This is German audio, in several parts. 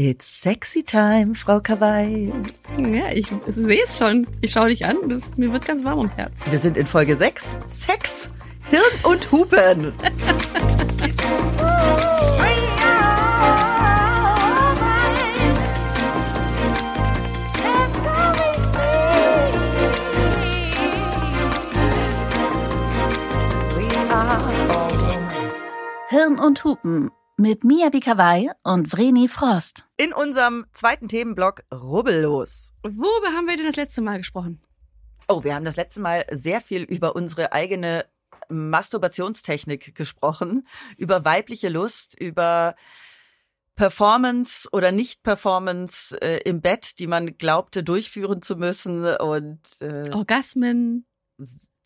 It's sexy time, Frau Kawaii. Ja, ich sehe es schon. Ich schaue dich an. Das, mir wird ganz warm ums Herz. Wir sind in Folge 6. Sex, Hirn und Hupen. Hirn und Hupen mit Mia Bikawai und Vreni Frost. In unserem zweiten Themenblock Rubbellos. Worüber haben wir denn das letzte Mal gesprochen? Oh, wir haben das letzte Mal sehr viel über unsere eigene Masturbationstechnik gesprochen, über weibliche Lust, über Performance oder Nicht-Performance äh, im Bett, die man glaubte durchführen zu müssen und äh, Orgasmen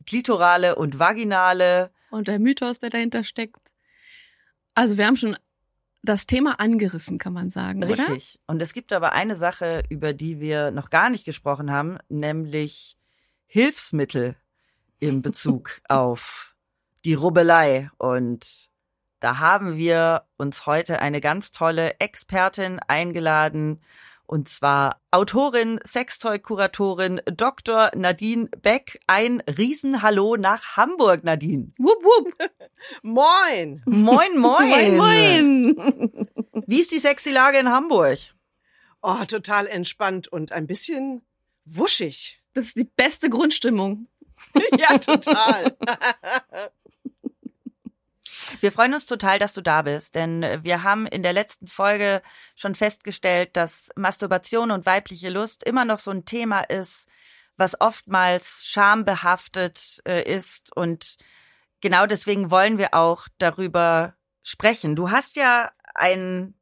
klitorale und vaginale. und der Mythos, der dahinter steckt. Also wir haben schon das Thema angerissen, kann man sagen, oder? Richtig. Und es gibt aber eine Sache, über die wir noch gar nicht gesprochen haben, nämlich Hilfsmittel in Bezug auf die Rubbelei. Und da haben wir uns heute eine ganz tolle Expertin eingeladen. Und zwar Autorin, Sextoy-Kuratorin Dr. Nadine Beck. Ein Riesenhallo nach Hamburg, Nadine. Wupp, wupp. Moin! Moin, moin. Moin, moin. Wie ist die sexy Lage in Hamburg? Oh, total entspannt und ein bisschen wuschig. Das ist die beste Grundstimmung. ja, total. Wir freuen uns total, dass du da bist, denn wir haben in der letzten Folge schon festgestellt, dass Masturbation und weibliche Lust immer noch so ein Thema ist, was oftmals schambehaftet äh, ist und genau deswegen wollen wir auch darüber sprechen. Du hast ja einen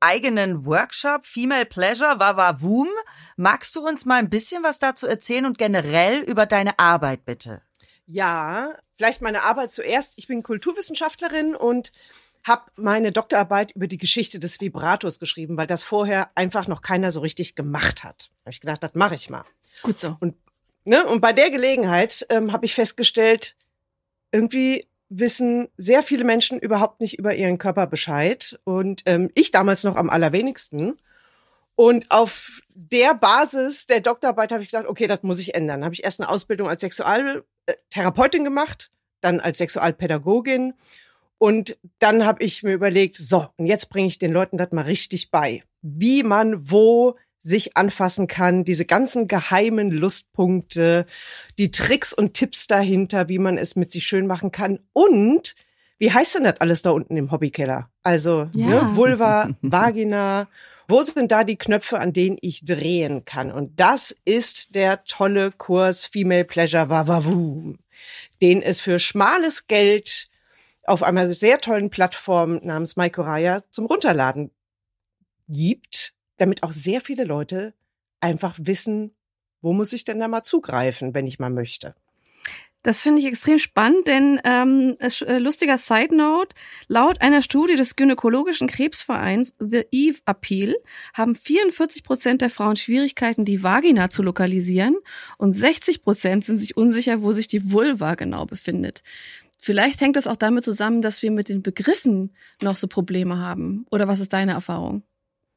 eigenen Workshop, Female Pleasure, Wawa Woom. Magst du uns mal ein bisschen was dazu erzählen und generell über deine Arbeit bitte? Ja, vielleicht meine Arbeit zuerst. Ich bin Kulturwissenschaftlerin und habe meine Doktorarbeit über die Geschichte des Vibrators geschrieben, weil das vorher einfach noch keiner so richtig gemacht hat. Da habe ich gedacht, das mache ich mal. Gut so. Und, ne, und bei der Gelegenheit ähm, habe ich festgestellt, irgendwie wissen sehr viele Menschen überhaupt nicht über ihren Körper Bescheid. Und ähm, ich damals noch am allerwenigsten. Und auf der Basis der Doktorarbeit habe ich gedacht, okay, das muss ich ändern. Habe ich erst eine Ausbildung als Sexualtherapeutin gemacht, dann als Sexualpädagogin. Und dann habe ich mir überlegt, so, und jetzt bringe ich den Leuten das mal richtig bei, wie man wo sich anfassen kann, diese ganzen geheimen Lustpunkte, die Tricks und Tipps dahinter, wie man es mit sich schön machen kann und wie heißt denn das alles da unten im Hobbykeller? Also Ja. ne, Vulva, Vagina, wo sind da die Knöpfe, an denen ich drehen kann? Und das ist der tolle Kurs Female Pleasure Vavavoom, den es für schmales Geld auf einer sehr tollen Plattform namens Maikoraya zum Runterladen gibt, damit auch sehr viele Leute einfach wissen, wo muss ich denn da mal zugreifen, wenn ich mal möchte. Das finde ich extrem spannend, denn ähm, äh, lustiger Side Note, laut einer Studie des gynäkologischen Krebsvereins The Eve Appeal haben 44 Prozent der Frauen Schwierigkeiten, die Vagina zu lokalisieren und 60 Prozent sind sich unsicher, wo sich die Vulva genau befindet. Vielleicht hängt das auch damit zusammen, dass wir mit den Begriffen noch so Probleme haben. Oder was ist deine Erfahrung?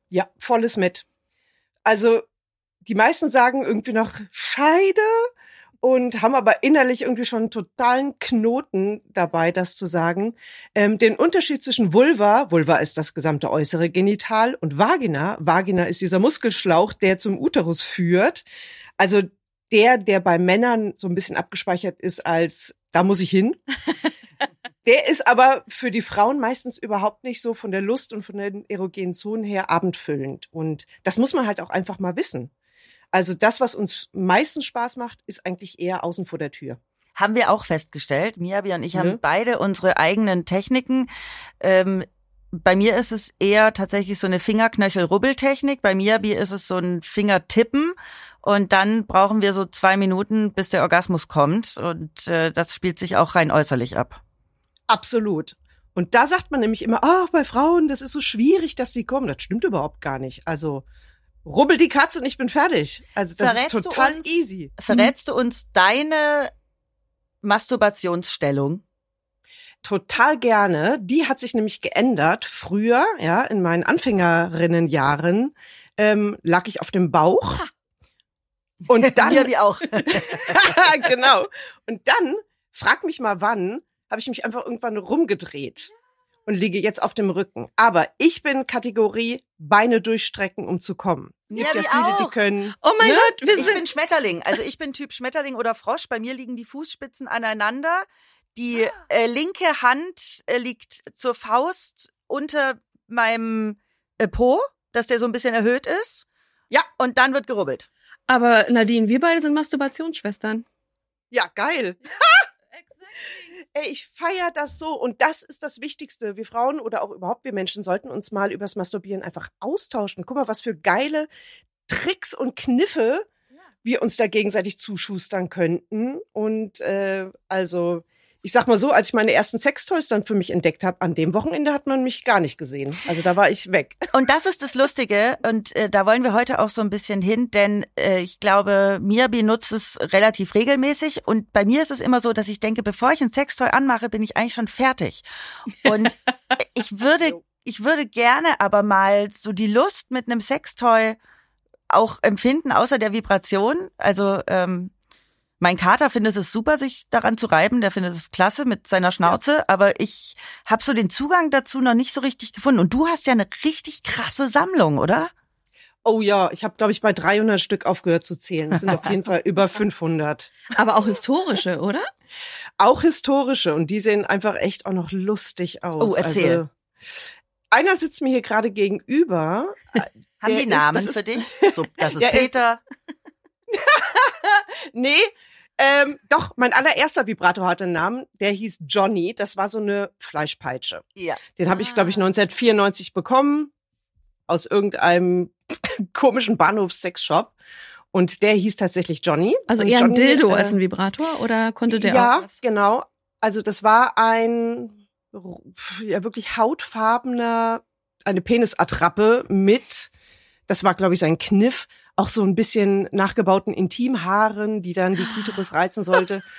Ja, volles mit. Also die meisten sagen irgendwie noch Scheide und haben aber innerlich irgendwie schon einen totalen Knoten dabei, das zu sagen. Ähm, den Unterschied zwischen Vulva, Vulva ist das gesamte äußere Genital, und Vagina, Vagina ist dieser Muskelschlauch, der zum Uterus führt. Also der, der bei Männern so ein bisschen abgespeichert ist als, da muss ich hin. Der ist aber für die Frauen meistens überhaupt nicht so von der Lust und von den erogenen Zonen her abendfüllend. Und das muss man halt auch einfach mal wissen. Also das, was uns meistens Spaß macht, ist eigentlich eher außen vor der Tür. Haben wir auch festgestellt. Miabi und ich haben Ne? beide unsere eigenen Techniken. Ähm, bei mir ist es eher tatsächlich so eine Fingerknöchel-Rubbeltechnik. Bei Miabi ist es so ein Fingertippen. Und dann brauchen wir so zwei Minuten, bis der Orgasmus kommt. Und äh, das spielt sich auch rein äußerlich ab. Absolut. Und da sagt man nämlich immer, ach, bei Frauen, das ist so schwierig, dass die kommen. Das stimmt überhaupt gar nicht. Also rubbel die Katze und ich bin fertig. Also das Verrätst ist total uns- easy. Verrätst du uns deine Masturbationsstellung? Total gerne. Die hat sich nämlich geändert. Früher, ja, in meinen Anfängerinnenjahren, ähm, lag ich auf dem Bauch. Und dann, Wir wie auch. genau. Und dann, frag mich mal wann, habe ich mich einfach irgendwann rumgedreht und liege jetzt auf dem Rücken. Aber ich bin Kategorie Beine durchstrecken, um zu kommen. Ja, ja wie viele, die auch. können. Oh mein Ne? Gott, wir Ich sind. bin Schmetterling. Also ich bin Typ Schmetterling oder Frosch. Bei mir liegen die Fußspitzen aneinander. Die äh, linke Hand äh, liegt zur Faust unter meinem äh, Po, dass der so ein bisschen erhöht ist. Ja. Und dann wird gerubbelt. Aber Nadine, wir beide sind Masturbationsschwestern. Ja, geil. Ey, ich feier das so. Und das ist das Wichtigste. Wir Frauen oder auch überhaupt wir Menschen sollten uns mal übers Masturbieren einfach austauschen. Guck mal, was für geile Tricks und Kniffe wir uns da gegenseitig zuschustern könnten. Und äh, also, ich sag mal so, als ich meine ersten Sextoys dann für mich entdeckt habe, an dem Wochenende hat man mich gar nicht gesehen. Also da war ich weg. Und das ist das Lustige und äh, da wollen wir heute auch so ein bisschen hin, denn äh, ich glaube, Miabi nutzt es relativ regelmäßig und bei mir ist es immer so, dass ich denke, bevor ich ein Sextoy anmache, bin ich eigentlich schon fertig. Und ich würde, ich würde gerne aber mal so die Lust mit einem Sextoy auch empfinden, außer der Vibration. Also ähm, mein Kater findet es super, sich daran zu reiben. Der findet es klasse mit seiner Schnauze. Aber ich habe so den Zugang dazu noch nicht so richtig gefunden. Und du hast ja eine richtig krasse Sammlung, oder? Oh ja, ich habe, glaube ich, bei 300 Stück aufgehört zu zählen. Es sind auf jeden Fall über 500. Aber auch historische, oder? Auch historische und die sehen einfach echt auch noch lustig aus. Oh, erzähl. Also, einer sitzt mir hier gerade gegenüber. Haben Der die ist- Namen ist- für dich? So, das ist Der ist- Peter. Nee, ähm, doch, mein allererster Vibrator hatte einen Namen, der hieß Johnny. Das war so eine Fleischpeitsche. ja. Den habe ich, glaube ich, Ah. 1994 bekommen aus irgendeinem komischen Bahnhofs-Sex-Shop. Und der hieß tatsächlich Johnny. Also Und eher ein Johnny, Dildo äh, als ein Vibrator oder konnte der ja, auch was? genau. Also das war ein ja wirklich hautfarbener, eine Penisattrappe mit, das war glaube ich sein Kniff, auch so ein bisschen nachgebauten Intimhaaren, die dann die Klitoris reizen sollte.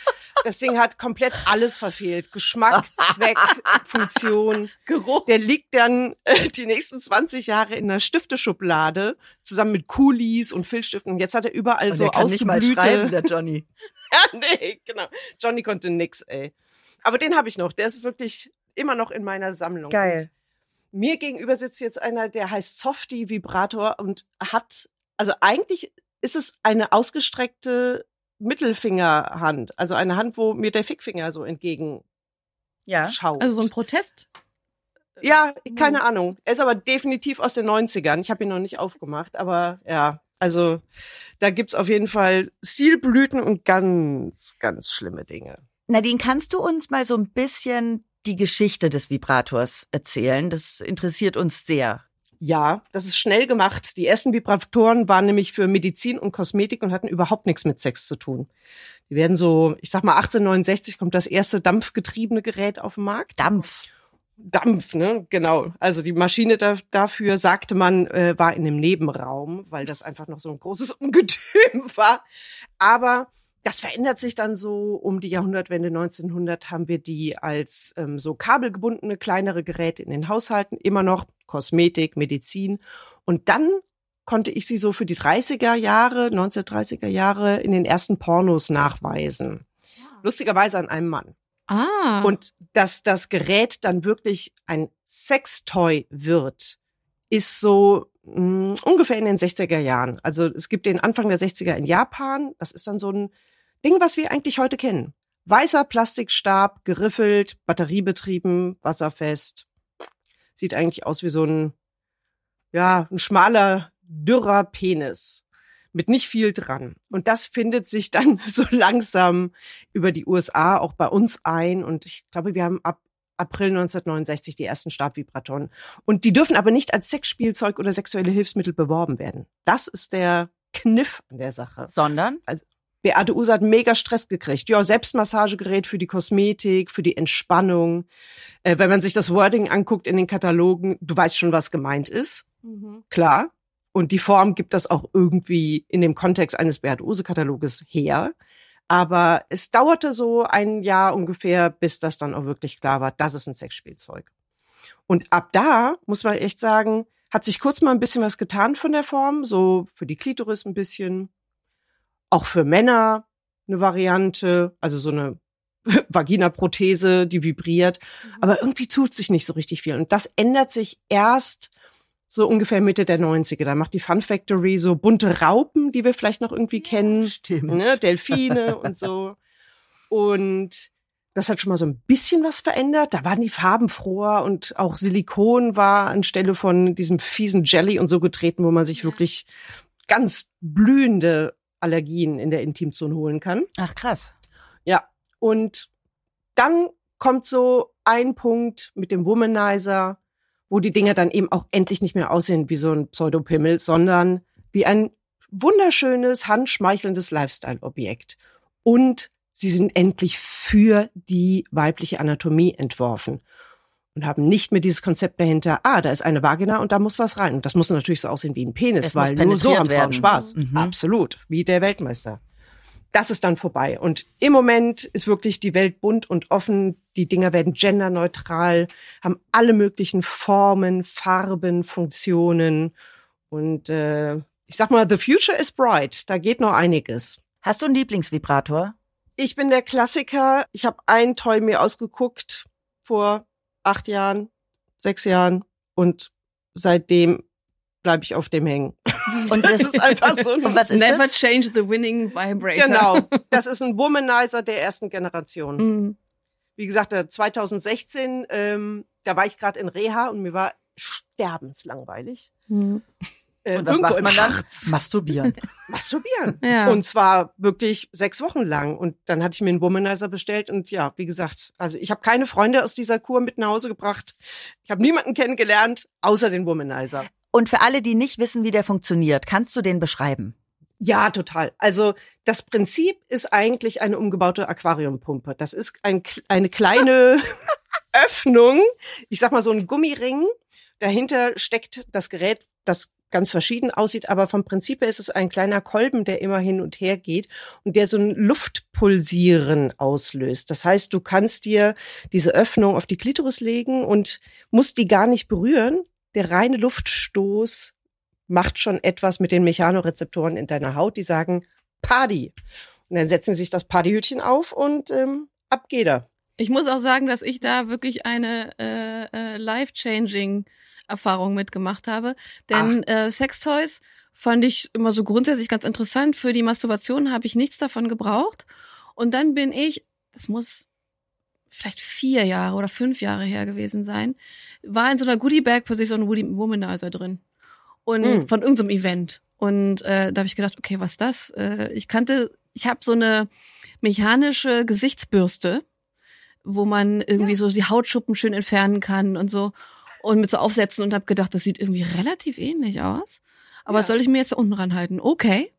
Das Ding hat komplett alles verfehlt. Geschmack, Zweck, Funktion. Geruch. Der liegt dann äh, die nächsten 20 Jahre in einer Stifteschublade zusammen mit Kulis und Filzstiften. Und jetzt hat er überall Und so kann nicht mal schreiben, ausgeblühte der Johnny. ja, nee, genau. Johnny konnte nix, ey. Aber den habe ich noch. Der ist wirklich immer noch in meiner Sammlung. Geil. Und mir gegenüber sitzt jetzt einer, der heißt Softy Vibrator und hat, also eigentlich ist es eine ausgestreckte Mittelfingerhand. Also eine Hand, wo mir der Fickfinger so entgegen Ja. schaut. Also so ein Protest? ja, keine Move. Ahnung. Er ist aber definitiv aus den 90ern. Ich habe ihn noch nicht aufgemacht, aber ja. Also da gibt's auf jeden Fall Stilblüten und ganz, ganz schlimme Dinge. Nadine, kannst du uns mal so ein bisschen die Geschichte des Vibrators erzählen? Das interessiert uns sehr. Ja, das ist schnell gemacht. Die ersten Vibratoren waren nämlich für Medizin und Kosmetik und hatten überhaupt nichts mit Sex zu tun. Die werden so, ich sag mal 1869 kommt das erste dampfgetriebene Gerät auf den Markt. Dampf. Dampf, ne? Genau. Also die Maschine da, dafür, sagte man, äh, war in einem Nebenraum, weil das einfach noch so ein großes Ungetüm war. Aber das verändert sich dann so um die Jahrhundertwende 1900 haben wir die als ähm, so kabelgebundene kleinere Geräte in den Haushalten immer noch Kosmetik, Medizin und dann konnte ich sie so für die 30er Jahre, 1930er Jahre in den ersten Pornos nachweisen. Lustigerweise an einem Mann. Ah. Und dass das Gerät dann wirklich ein Sextoy wird, ist so mh, ungefähr in den 60er Jahren. Also es gibt den Anfang der 60er in Japan. Das ist dann so ein Ding, was wir eigentlich heute kennen. Weißer Plastikstab, geriffelt, batteriebetrieben, wasserfest. Sieht eigentlich aus wie so ein, ja, ein schmaler, dürrer Penis. Mit nicht viel dran. Und das findet sich dann so langsam über die USA auch bei uns ein. Und ich glaube, wir haben ab April 1969 die ersten Stabvibratoren. Und die dürfen aber nicht als Sexspielzeug oder sexuelle Hilfsmittel beworben werden. Das ist der Kniff an der Sache. Sondern? Beate Use hat mega Stress gekriegt. Ja, Selbstmassagegerät für die Kosmetik, für die Entspannung. Äh, wenn man sich das Wording anguckt in den Katalogen, du weißt schon, was gemeint ist. Mhm. Klar. Und die Form gibt das auch irgendwie in dem Kontext eines Beate Use Kataloges her. Aber es dauerte so ein Jahr ungefähr, bis das dann auch wirklich klar war, das ist ein Sexspielzeug. Und ab da, muss man echt sagen, hat sich kurz mal ein bisschen was getan von der Form, so für die Klitoris ein bisschen, auch für Männer eine Variante, also so eine Vagina-Prothese, die vibriert. Mhm. Aber irgendwie tut sich nicht so richtig viel. Und das ändert sich erst so ungefähr Mitte der 90er. Da macht die Fun Factory so bunte Raupen, die wir vielleicht noch irgendwie kennen. Stimmt. Ne? Delfine und so. Und das hat schon mal so ein bisschen was verändert. Da waren die Farben froher und auch Silikon war anstelle von diesem fiesen Jelly und so getreten, wo man sich wirklich ganz blühende Allergien in der Intimzone holen kann. Ach krass. Ja, und dann kommt so ein Punkt mit dem Womanizer, wo die Dinger dann eben auch endlich nicht mehr aussehen wie so ein Pseudopimmel, sondern wie ein wunderschönes, handschmeichelndes Lifestyle-Objekt. Und sie sind endlich für die weibliche Anatomie entworfen und haben nicht mehr dieses Konzept dahinter, ah, da ist eine Vagina und da muss was rein. Und das muss natürlich so aussehen wie ein Penis, Es weil nur so haben Frauen. Spaß. Mhm. Absolut, wie der Weltmeister. Das ist dann vorbei. Und im Moment ist wirklich die Welt bunt und offen. Die Dinger werden genderneutral, haben alle möglichen Formen, Farben, Funktionen. Und äh, ich sag mal, the future is bright. Da geht noch einiges. Hast du einen Lieblingsvibrator? Ich bin der Klassiker. Ich habe ein Toy mir ausgeguckt vor acht Jahren, sechs Jahren und seitdem bleibe ich auf dem hängen. Und Das ist einfach so. Und was ist Never das? change the winning vibrator. Genau. Das ist ein Womanizer der ersten Generation. Mhm. Wie gesagt, äh, 2016, ähm, da war ich gerade in Reha und mir war sterbenslangweilig. Mhm. Äh, Und was irgendwo macht im? Harz. Masturbieren. Masturbieren. Ja. Und zwar wirklich sechs Wochen lang. Und dann hatte ich mir einen Womanizer bestellt. Und ja, wie gesagt, also ich habe keine Freunde aus dieser Kur mit nach Hause gebracht. Ich habe niemanden kennengelernt, außer den Womanizer. Und für alle, die nicht wissen, wie der funktioniert, kannst du den beschreiben? Ja, total. Also das Prinzip ist eigentlich eine umgebaute Aquariumpumpe. Das ist ein, eine kleine Öffnung, ich sag mal so ein Gummiring. Dahinter steckt das Gerät, das ganz verschieden aussieht, aber vom Prinzip her ist es ein kleiner Kolben, der immer hin und her geht und der so ein Luftpulsieren auslöst. Das heißt, du kannst dir diese Öffnung auf die Klitoris legen und musst die gar nicht berühren. Der reine Luftstoß macht schon etwas mit den Mechanorezeptoren in deiner Haut, die sagen Party. Und dann setzen sich das Partyhütchen auf und ähm, ab geht er. Ich muss auch sagen, dass ich da wirklich eine äh, äh, life-changing Erfahrung mitgemacht habe. Denn äh, Sextoys fand ich immer so grundsätzlich ganz interessant. Für die Masturbation habe ich nichts davon gebraucht. Und dann bin ich, das muss vielleicht vier Jahre oder fünf Jahre her gewesen sein, war in so einer Goodie-Bag plötzlich so ein Woody- Womanizer drin. Und Mm. von irgendeinem Event. Und äh, da habe ich gedacht, okay, was ist das? Äh, ich kannte, ich habe so eine mechanische Gesichtsbürste, wo man irgendwie so die Hautschuppen schön entfernen kann und so und mit so Aufsätzen und habe gedacht, das sieht irgendwie relativ ähnlich aus. Aber Ja. soll ich mir jetzt da unten ranhalten? Okay.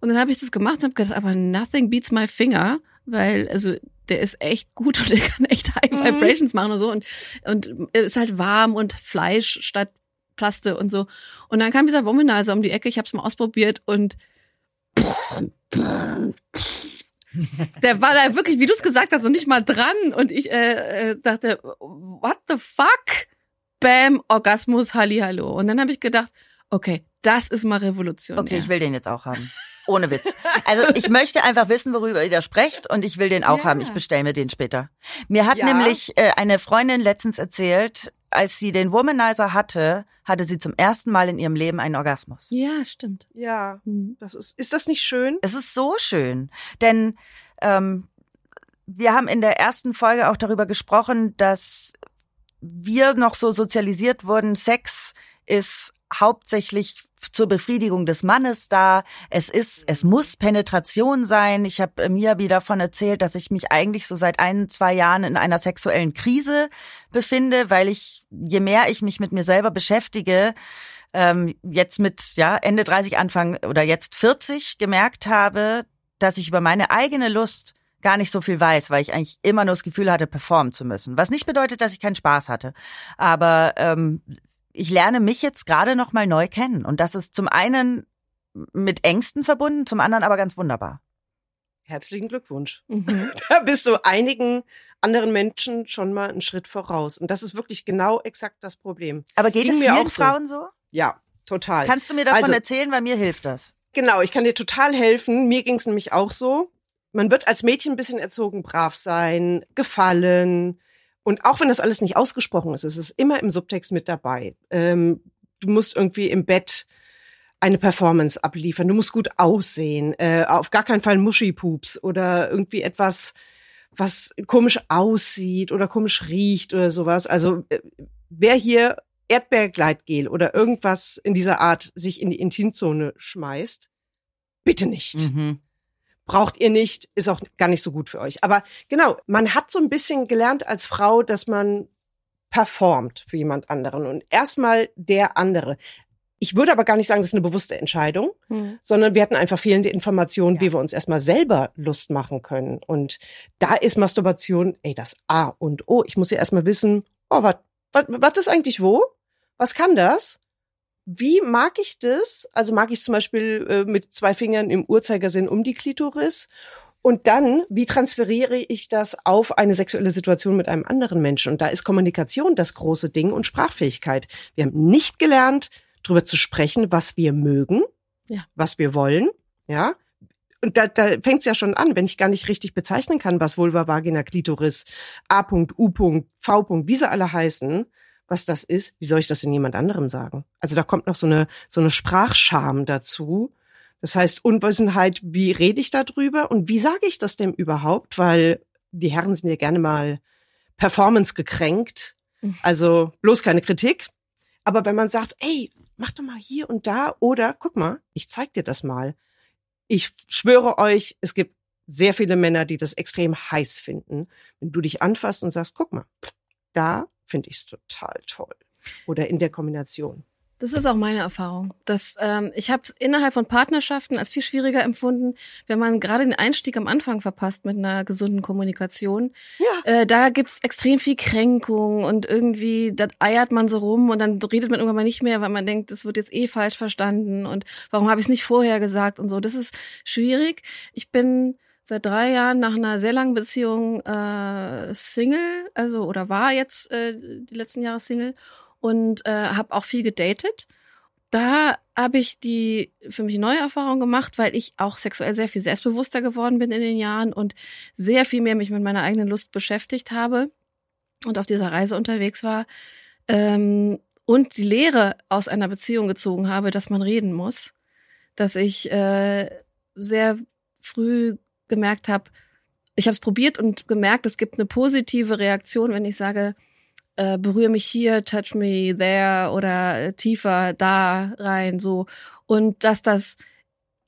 Und dann habe ich das gemacht und habe gedacht, aber nothing beats my finger, weil also der ist echt gut und der kann echt High Mhm. Vibrations machen und so und und ist halt warm und Fleisch statt Plaste und so. Und dann kam dieser Womanizer um die Ecke, ich habe es mal ausprobiert und der war da wirklich, wie du es gesagt hast, noch nicht mal dran. Und ich äh, äh, dachte, what the fuck? Bam, Orgasmus, Hallihallo. Und dann habe ich gedacht, okay, das ist mal Revolution. Okay, ich will den jetzt auch haben. Ohne Witz. Also ich möchte einfach wissen, worüber ihr da sprecht und ich will den auch Ja. haben. Ich bestelle mir den später. Mir hat Ja. nämlich äh, eine Freundin letztens erzählt, als sie den Womanizer hatte, hatte sie zum ersten Mal in ihrem Leben einen Orgasmus. Ja, stimmt. Ja, Hm. das ist, ist das nicht schön? Es ist so schön, denn ähm, wir haben in der ersten Folge auch darüber gesprochen, dass wir noch so sozialisiert wurden, Sex ist hauptsächlich zur Befriedigung des Mannes da. Es ist, es muss Penetration sein. Ich habe mir wieder davon erzählt, dass ich mich eigentlich so seit ein, zwei Jahren in einer sexuellen Krise befinde, weil ich, je mehr ich mich mit mir selber beschäftige, ähm, jetzt mit ja Ende 30 Anfang oder jetzt 40 gemerkt habe, dass ich über meine eigene Lust gar nicht so viel weiß, weil ich eigentlich immer nur das Gefühl hatte, performen zu müssen. Was nicht bedeutet, dass ich keinen Spaß hatte. Aber ähm, ich lerne mich jetzt gerade noch mal neu kennen. Und das ist zum einen mit Ängsten verbunden, zum anderen aber ganz wunderbar. herzlichen Glückwunsch. Mhm. Da bist du einigen anderen Menschen schon mal einen Schritt voraus. Und das ist wirklich genau exakt das Problem. Aber geht Ging es mir vielen auch so. Frauen so? Ja, total. Kannst du mir davon Also- erzählen, weil mir hilft das. Genau, ich kann dir total helfen. Mir ging es nämlich auch so. Man wird als Mädchen ein bisschen erzogen, brav sein, gefallen. Und auch wenn das alles nicht ausgesprochen ist, ist es immer im Subtext mit dabei. Ähm, du musst irgendwie im Bett eine Performance abliefern. Du musst gut aussehen. Äh, auf gar keinen Fall Muschipups oder irgendwie etwas, was komisch aussieht oder komisch riecht oder sowas. Also äh, wer hier Erdbeergleitgel oder irgendwas in dieser Art sich in die Intimzone schmeißt, bitte nicht. Mhm. Braucht ihr nicht, ist auch gar nicht so gut für euch. Aber genau, man hat so ein bisschen gelernt als Frau, dass man performt für jemand anderen und erstmal der andere. Ich würde aber gar nicht sagen, das ist eine bewusste Entscheidung, Mhm. sondern wir hatten einfach fehlende Informationen, Ja. wie wir uns erstmal selber Lust machen können. Und da ist Masturbation, ey, das A und O. Ich muss ja erstmal wissen, oh, was was ist eigentlich wo? Was kann das? Wie mag ich das? Also mag ich zum Beispiel äh, mit zwei Fingern im Uhrzeigersinn um die Klitoris? Und dann, wie transferiere ich das auf eine sexuelle Situation mit einem anderen Menschen? Und da ist Kommunikation das große Ding und Sprachfähigkeit. Wir haben nicht gelernt, darüber zu sprechen, was wir mögen, Ja. was wir wollen, ja. Und da, da fängt es ja schon an, wenn ich gar nicht richtig bezeichnen kann, was Vulva, Vagina, Klitoris, A. U. V. wie sie alle heißen, was das ist, wie soll ich das in jemand anderem sagen? Also da kommt noch so eine, so eine Sprachscham dazu. Das heißt, Unwissenheit, wie rede ich da drüber und wie sage ich das denn überhaupt? Weil die Herren sind ja gerne mal performance gekränkt. Mhm. Also bloß keine Kritik. Aber wenn man sagt, ey, mach doch mal hier und da oder guck mal, ich zeig dir das mal. Ich schwöre euch, es gibt sehr viele Männer, die das extrem heiß finden, wenn du dich anfasst und sagst, guck mal, da finde ich es total toll. Oder in der Kombination. Das ist auch meine Erfahrung. Das, ähm, ich habe es innerhalb von Partnerschaften als viel schwieriger empfunden, wenn man gerade den Einstieg am Anfang verpasst mit einer gesunden Kommunikation. Ja. Äh, da gibt's extrem viel Kränkung und irgendwie, da eiert man so rum und dann redet man irgendwann mal nicht mehr, weil man denkt, das wird jetzt eh falsch verstanden und warum habe ich es nicht vorher gesagt und so. Das ist schwierig. Ich bin seit drei Jahren nach einer sehr langen Beziehung äh, Single, also oder war jetzt äh, die letzten Jahre Single und äh, habe auch viel gedatet. Da habe ich die für mich neue Erfahrung gemacht, weil ich auch sexuell sehr viel selbstbewusster geworden bin in den Jahren und sehr viel mehr mich mit meiner eigenen Lust beschäftigt habe und auf dieser Reise unterwegs war ähm, und die Lehre aus einer Beziehung gezogen habe, dass man reden muss, dass ich äh, sehr früh gemerkt habe, ich habe es probiert und gemerkt, es gibt eine positive Reaktion, wenn ich sage, äh, berühre mich hier, touch me there oder äh, tiefer da rein, so. Und dass das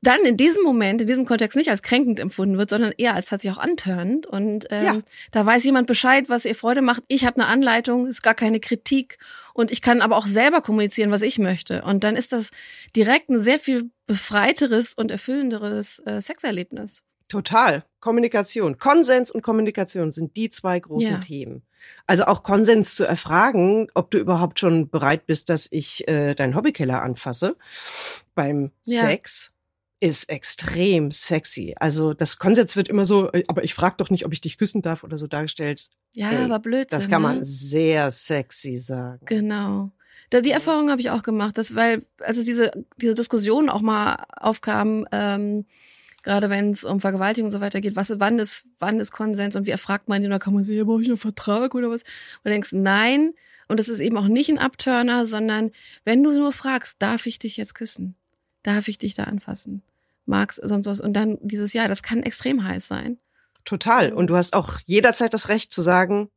dann in diesem Moment, in diesem Kontext nicht als kränkend empfunden wird, sondern eher als tatsächlich auch antörend. Und ähm, Ja. da weiß jemand Bescheid, was ihr Freude macht. Ich habe eine Anleitung, ist gar keine Kritik. Und ich kann aber auch selber kommunizieren, was ich möchte. Und dann ist das direkt ein sehr viel befreiteres und erfüllenderes äh, Sexerlebnis. Total. Kommunikation. Konsens und Kommunikation sind die zwei großen Ja. Themen. Also auch Konsens zu erfragen, ob du überhaupt schon bereit bist, dass ich äh, deinen Hobbykeller anfasse beim Ja. Sex ist extrem sexy. Also das Konsens wird immer so, äh, aber ich frage doch nicht, ob ich dich küssen darf oder so dargestellt. Ja, Ey, aber Blödsinn. Das kann man ne? sehr sexy sagen. Genau. Da, die Erfahrung habe ich auch gemacht, dass, weil, also diese, diese Diskussion auch mal aufkam, ähm, gerade wenn es um Vergewaltigung und so weiter geht, was, wann ist, wann ist Konsens und wie erfragt man den, da kann man sagen, ja, brauche ich einen Vertrag oder was? Und du denkst, nein, und das ist eben auch nicht ein Abturner, sondern wenn du nur fragst, darf ich dich jetzt küssen? Darf ich dich da anfassen? Magst sonst was? Und dann dieses Jahr, das kann extrem heiß sein. Total. Und du hast auch jederzeit das Recht zu sagen,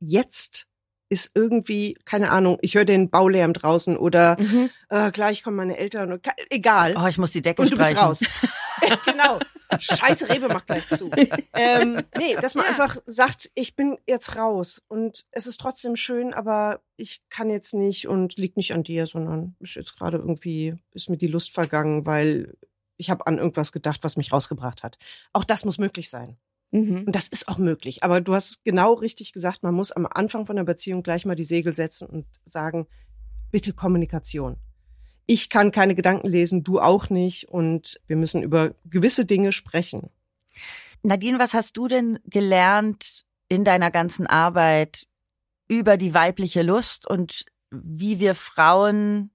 jetzt ist irgendwie, keine Ahnung, ich höre den Baulärm draußen oder Mhm. äh, gleich kommen meine Eltern und egal. Oh, ich muss die Decke und du bist streichen. raus. genau. Scheiße, Rebe macht gleich zu. ähm, nee, dass man Ja. einfach sagt, ich bin jetzt raus und es ist trotzdem schön, aber ich kann jetzt nicht und liegt nicht an dir, sondern ist jetzt gerade irgendwie, ist mir die Lust vergangen, weil ich habe an irgendwas gedacht, was mich rausgebracht hat. Auch das muss möglich sein. Mhm. Und das ist auch möglich. Aber du hast genau richtig gesagt, man muss am Anfang von der Beziehung gleich mal die Segel setzen und sagen, bitte Kommunikation. Ich kann keine Gedanken lesen, du auch nicht. Und wir müssen über gewisse Dinge sprechen. Nadine, was hast du denn gelernt in deiner ganzen Arbeit über die weibliche Lust und wie wir Frauen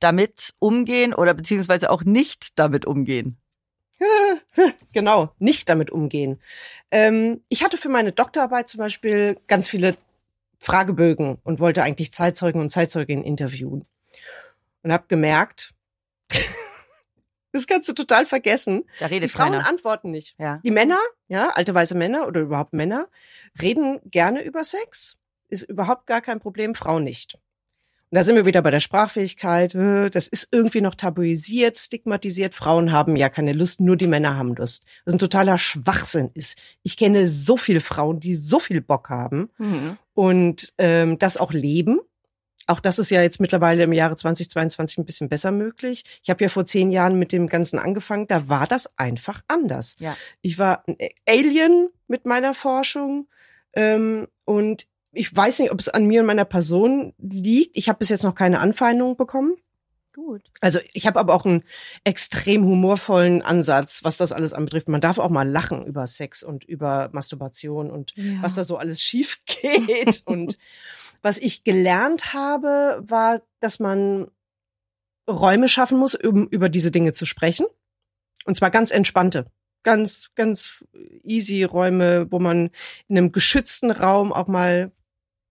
damit umgehen oder beziehungsweise auch nicht damit umgehen? genau, nicht damit umgehen. Ähm, ich hatte für meine Doktorarbeit zum Beispiel ganz viele Fragebögen und wollte eigentlich Zeitzeugen und Zeitzeuginnen interviewen. Und habe gemerkt, das kannst du total vergessen. Da redet Die Frauen keiner. antworten nicht. Ja. Die Männer, ja, alte weiße Männer oder überhaupt Männer, reden gerne über Sex. Ist überhaupt gar kein Problem, Frauen nicht. Und da sind wir wieder bei der Sprachfähigkeit. äh, Das ist irgendwie noch tabuisiert, stigmatisiert. Frauen haben ja keine Lust, nur die Männer haben Lust. Was ein totaler Schwachsinn ist. Ich kenne so viele Frauen, die so viel Bock haben Mhm. und ähm, das auch leben. Auch das ist ja jetzt mittlerweile im Jahre 2022 ein bisschen besser möglich. Ich habe ja vor zehn Jahren mit dem Ganzen angefangen, da war das einfach anders. Ja. Ich war ein Alien mit meiner Forschung ähm, und ich weiß nicht, ob es an mir und meiner Person liegt. Ich habe bis jetzt noch keine Anfeindung bekommen. Gut. Also ich habe aber auch einen extrem humorvollen Ansatz, was das alles anbetrifft. Man darf auch mal lachen über Sex und über Masturbation und Ja. was da so alles schief geht. und was ich gelernt habe, war, dass man Räume schaffen muss, um über diese Dinge zu sprechen. Und zwar ganz entspannte, ganz, ganz easy Räume, wo man in einem geschützten Raum auch mal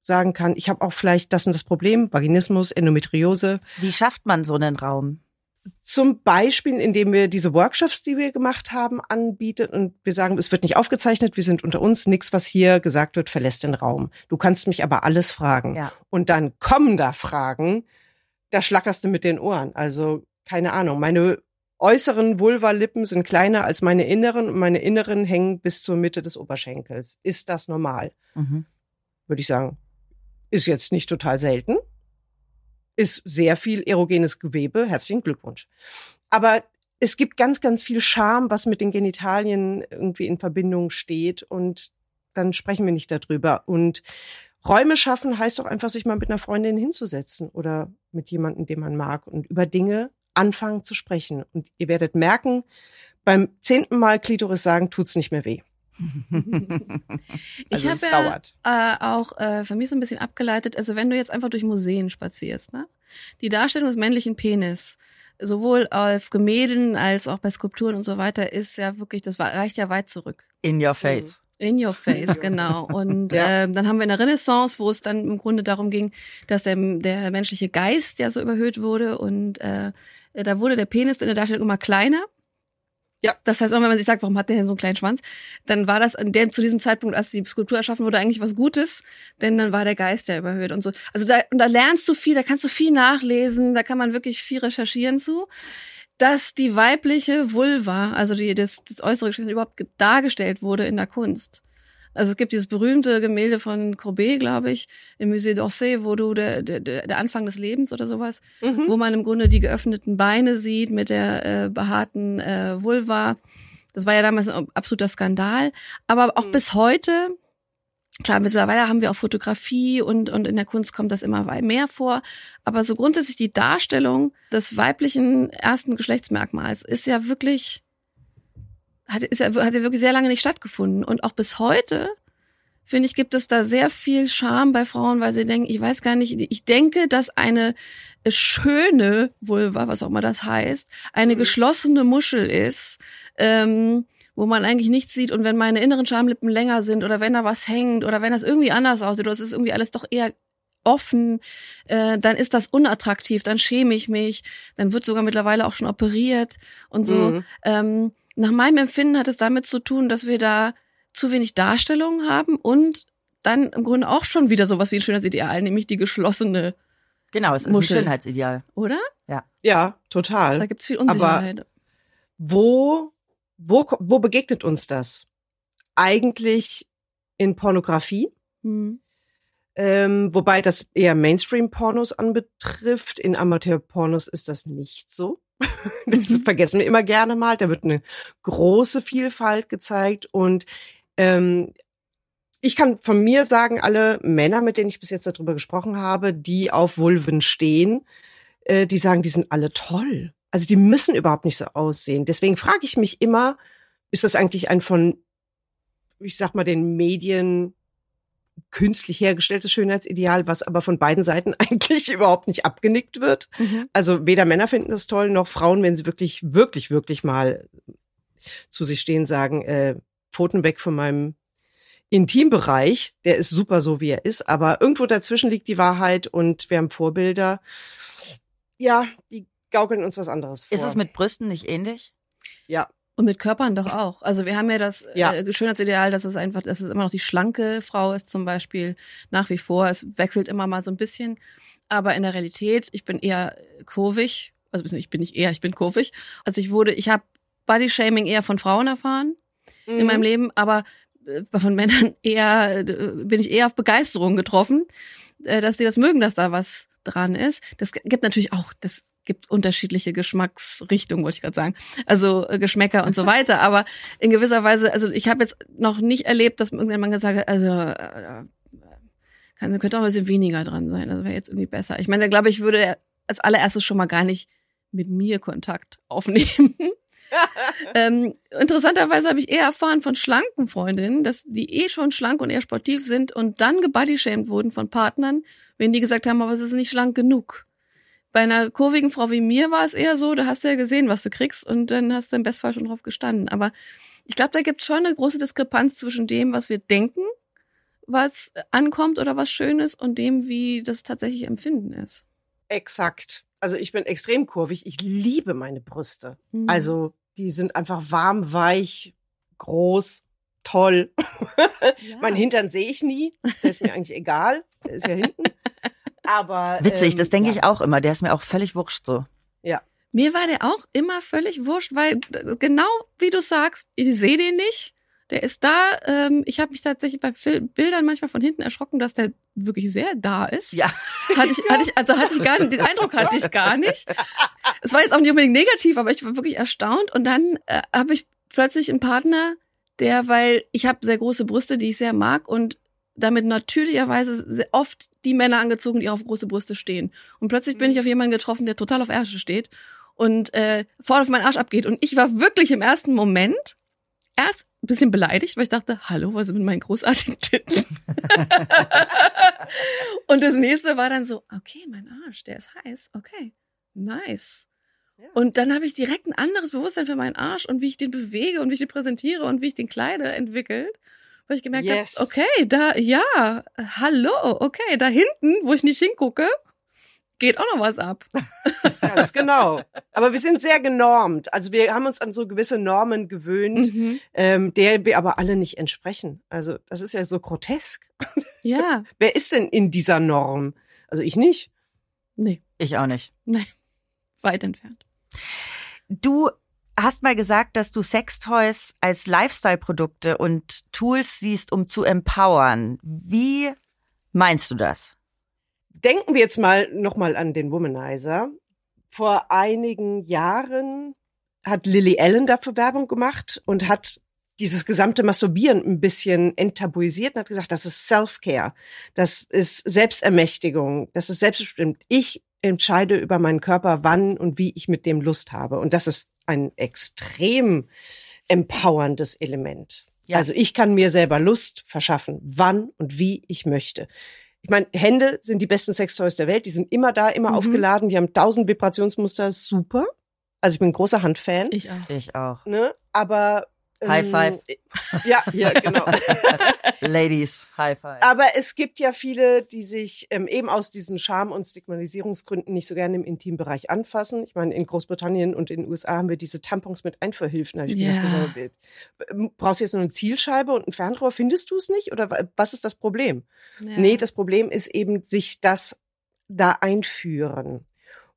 sagen kann, ich habe auch vielleicht das und das Problem, Vaginismus, Endometriose. Wie schafft man so einen Raum? Zum Beispiel, indem wir diese Workshops, die wir gemacht haben, anbieten und wir sagen, es wird nicht aufgezeichnet, wir sind unter uns, nichts, was hier gesagt wird, verlässt den Raum. Du kannst mich aber alles fragen. Ja. Und dann kommen da Fragen, da schlackerst du mit den Ohren. Also, keine Ahnung, meine äußeren Vulvalippen sind kleiner als meine inneren und meine inneren hängen bis zur Mitte des Oberschenkels. Ist das normal? Mhm. Würde ich sagen. Ist jetzt nicht total selten. Ist sehr viel erogenes Gewebe. Herzlichen Glückwunsch. Aber es gibt ganz, ganz viel Scham, was mit den Genitalien irgendwie in Verbindung steht. Und dann sprechen wir nicht darüber. Und Räume schaffen heißt doch einfach, sich mal mit einer Freundin hinzusetzen oder mit jemandem, den man mag und über Dinge anfangen zu sprechen. Und ihr werdet merken, beim zehnten Mal Klitoris sagen, tut's nicht mehr weh. Ich Also habe es ja dauert. äh, auch äh, für mich so ein bisschen abgeleitet, also wenn du jetzt einfach durch Museen spazierst, ne? Die Darstellung des männlichen Penis, sowohl auf Gemälden als auch bei Skulpturen und so weiter, ist ja wirklich, das war, reicht ja weit zurück. In your face. In your face, genau. Und Ja. ähm, dann haben wir in der Renaissance, wo es dann im Grunde darum ging, dass der, der menschliche Geist ja so überhöht wurde und äh, da wurde der Penis in der Darstellung immer kleiner. Ja. Das heißt, wenn man sich sagt, warum hat der denn so einen kleinen Schwanz, dann war das an der, zu diesem Zeitpunkt, als die Skulptur erschaffen wurde, eigentlich was Gutes, denn dann war der Geist ja überhöht und so. Also da, und da lernst du viel, da kannst du viel nachlesen, da kann man wirklich viel recherchieren zu dass die weibliche Vulva, also die, das, das äußere Geschlecht überhaupt ge- dargestellt wurde in der Kunst. Also es gibt dieses berühmte Gemälde von Courbet, glaube ich, im Musée d'Orsay, wo du der, der, der Anfang des Lebens oder sowas, Mhm. wo man im Grunde die geöffneten Beine sieht mit der äh, behaarten äh, Vulva. Das war ja damals ein absoluter Skandal. Aber auch Mhm. bis heute, klar, mittlerweile haben wir auch Fotografie und, und in der Kunst kommt das immer mehr vor. Aber so grundsätzlich die Darstellung des weiblichen ersten Geschlechtsmerkmals ist ja wirklich, hat, ist ja, hat ja wirklich sehr lange nicht stattgefunden. Und auch bis heute, finde ich, gibt es da sehr viel Scham bei Frauen, weil sie denken, ich weiß gar nicht, ich denke, dass eine schöne Vulva, was auch immer das heißt, eine Mhm. geschlossene Muschel ist, ähm, wo man eigentlich nichts sieht. Und wenn meine inneren Schamlippen länger sind oder wenn da was hängt oder wenn das irgendwie anders aussieht oder es ist irgendwie alles doch eher offen, äh, dann ist das unattraktiv, dann schäme ich mich, dann wird sogar mittlerweile auch schon operiert und so. Mhm. Ähm, nach meinem Empfinden hat es damit zu tun, dass wir da zu wenig Darstellungen haben und dann im Grunde auch schon wieder sowas wie ein Schönheitsideal, nämlich die geschlossene, Genau, es ist Muschel. ein Schönheitsideal. oder? Ja, total. Da gibt's viel Unsicherheit. wo, wo, wo begegnet uns das? Eigentlich in Pornografie, Hm. ähm, wobei das eher Mainstream-Pornos anbetrifft. In Amateur-Pornos ist das nicht so. Das Mhm. vergessen wir immer gerne mal. Da wird eine große Vielfalt gezeigt und ähm, ich kann von mir sagen, alle Männer, mit denen ich bis jetzt darüber gesprochen habe, die auf Vulven stehen, äh, die sagen, die sind alle toll. Also die müssen überhaupt nicht so aussehen. Deswegen frage ich mich immer, ist das eigentlich ein von ich sag mal, den Medien künstlich hergestelltes Schönheitsideal, was aber von beiden Seiten eigentlich überhaupt nicht abgenickt wird. Mhm. Also weder Männer finden das toll, noch Frauen, wenn sie wirklich, wirklich, wirklich mal zu sich stehen, sagen, äh, Pfoten weg von meinem Intimbereich. Der ist super so, wie er ist, aber irgendwo dazwischen liegt die Wahrheit und wir haben Vorbilder. Ja, die gaukeln uns was anderes vor. Ist es mit Brüsten nicht ähnlich? Ja. Und mit Körpern doch auch. Also wir haben ja das Ja. Äh, Schönheitsideal, dass es einfach, dass es immer noch die schlanke Frau ist zum Beispiel nach wie vor. Es wechselt immer mal so ein bisschen. Aber in der Realität, ich bin eher kurvig. Also ich bin nicht eher, ich bin kurvig. Also ich wurde, ich habe Bodyshaming eher von Frauen erfahren Mhm. in meinem Leben, aber von Männern eher äh, bin ich eher auf Begeisterung getroffen, äh, dass die das mögen, dass da was dran ist. Das gibt natürlich auch, das gibt unterschiedliche Geschmacksrichtungen, wollte ich gerade sagen. Also äh, Geschmäcker und so weiter. Aber in gewisser Weise, also ich habe jetzt noch nicht erlebt, dass irgendein Mann gesagt hat, also äh, kann, könnte auch ein bisschen weniger dran sein. Das wäre jetzt irgendwie besser. Ich meine, da glaube ich, würde er als allererstes schon mal gar nicht mit mir Kontakt aufnehmen. ähm, interessanterweise habe ich eher erfahren von schlanken Freundinnen, dass die eh schon schlank und eher sportiv sind und dann gebodyshamed wurden von Partnern, wenn die gesagt haben, aber es ist nicht schlank genug. Bei einer kurvigen Frau wie mir war es eher so, da hast du ja gesehen, was du kriegst und dann hast du im Bestfall schon drauf gestanden. Aber ich glaube, da gibt es schon eine große Diskrepanz zwischen dem, was wir denken, was ankommt oder was schön ist und dem, wie das tatsächlich empfinden ist. Exakt. Also ich bin extrem kurvig. Ich liebe meine Brüste. Mhm. Also die sind einfach warm, weich, groß, toll. Ja. Mein Hintern sehe ich nie. Der ist mir eigentlich egal. Der ist ja hinten. Aber Witzig, ähm, das denke ja. ich auch immer. Der ist mir auch völlig wurscht so. Mir war der auch immer völlig wurscht, weil äh, genau wie du sagst, ich sehe den nicht. Der ist da. Ähm, ich habe mich tatsächlich bei Fil Bildern manchmal von hinten erschrocken, dass der wirklich sehr da ist. Ja. Hatte ich, hatte ich, also hatte ich gar nicht, den Eindruck hatte ich gar nicht. Es war jetzt auch nicht unbedingt negativ, aber ich war wirklich erstaunt. Und dann äh, habe ich plötzlich einen Partner, der, weil ich habe sehr große Brüste, die ich sehr mag und damit natürlicherweise sehr oft die Männer angezogen, die auf große Brüste stehen. Und plötzlich bin ich auf jemanden getroffen, der total auf Ärsche steht und äh, voll auf meinen Arsch abgeht. Und ich war wirklich im ersten Moment erst ein bisschen beleidigt, weil ich dachte, hallo, was ist mit meinen großartigen Titten? und das nächste war dann so, okay, mein Arsch, der ist heiß, okay, nice. Ja. Und dann habe ich direkt ein anderes Bewusstsein für meinen Arsch und wie ich den bewege und wie ich den präsentiere und wie ich den kleide entwickelt. Weil ich gemerkt Yes. habe, okay, da, ja, hallo, okay, da hinten, wo ich nicht hingucke, geht auch noch was ab. Ganz genau. Aber wir sind sehr genormt. Also wir haben uns an so gewisse Normen gewöhnt, Mhm. ähm, der wir aber alle nicht entsprechen. Also das ist ja so grotesk. Ja, Wer ist denn in dieser Norm? Also ich nicht. nee, Ich auch nicht. weit entfernt. Du hast mal gesagt, dass du Sextoys als Lifestyle-Produkte und Tools siehst, um zu empowern. Wie meinst du das? Denken wir jetzt mal nochmal an den Womanizer. Vor einigen Jahren hat Lily Allen dafür Werbung gemacht und hat dieses gesamte Masturbieren ein bisschen enttabuisiert und hat gesagt, das ist Self-Care, das ist Selbstermächtigung, das ist selbstbestimmt. Ich entscheide über meinen Körper, wann und wie ich mit dem Lust habe. Und das ist ein extrem empowerndes Element. Ja. Also ich kann mir selber Lust verschaffen, wann und wie ich möchte. Ich meine, Hände sind die besten Sextoys der Welt. Die sind immer da, immer Mhm. aufgeladen. Die haben tausend Vibrationsmuster. Super. Also ich bin ein großer Handfan. Ich auch. Ich auch. Ne? Aber High five. Ja, ja, genau. Ladies, High Five. Aber es gibt ja viele, die sich ähm, eben aus diesen Scham- und Stigmatisierungsgründen nicht so gerne im Intimbereich anfassen. Ich meine, in Großbritannien und in den USA haben wir diese Tampons mit. Da hab ich Ja. gedacht, ist aber- brauchst du jetzt nur eine Zielscheibe und ein Fernrohr? Findest du es nicht? Oder wa- was ist das Problem? Ja. Nee, das Problem ist eben, sich das da einführen.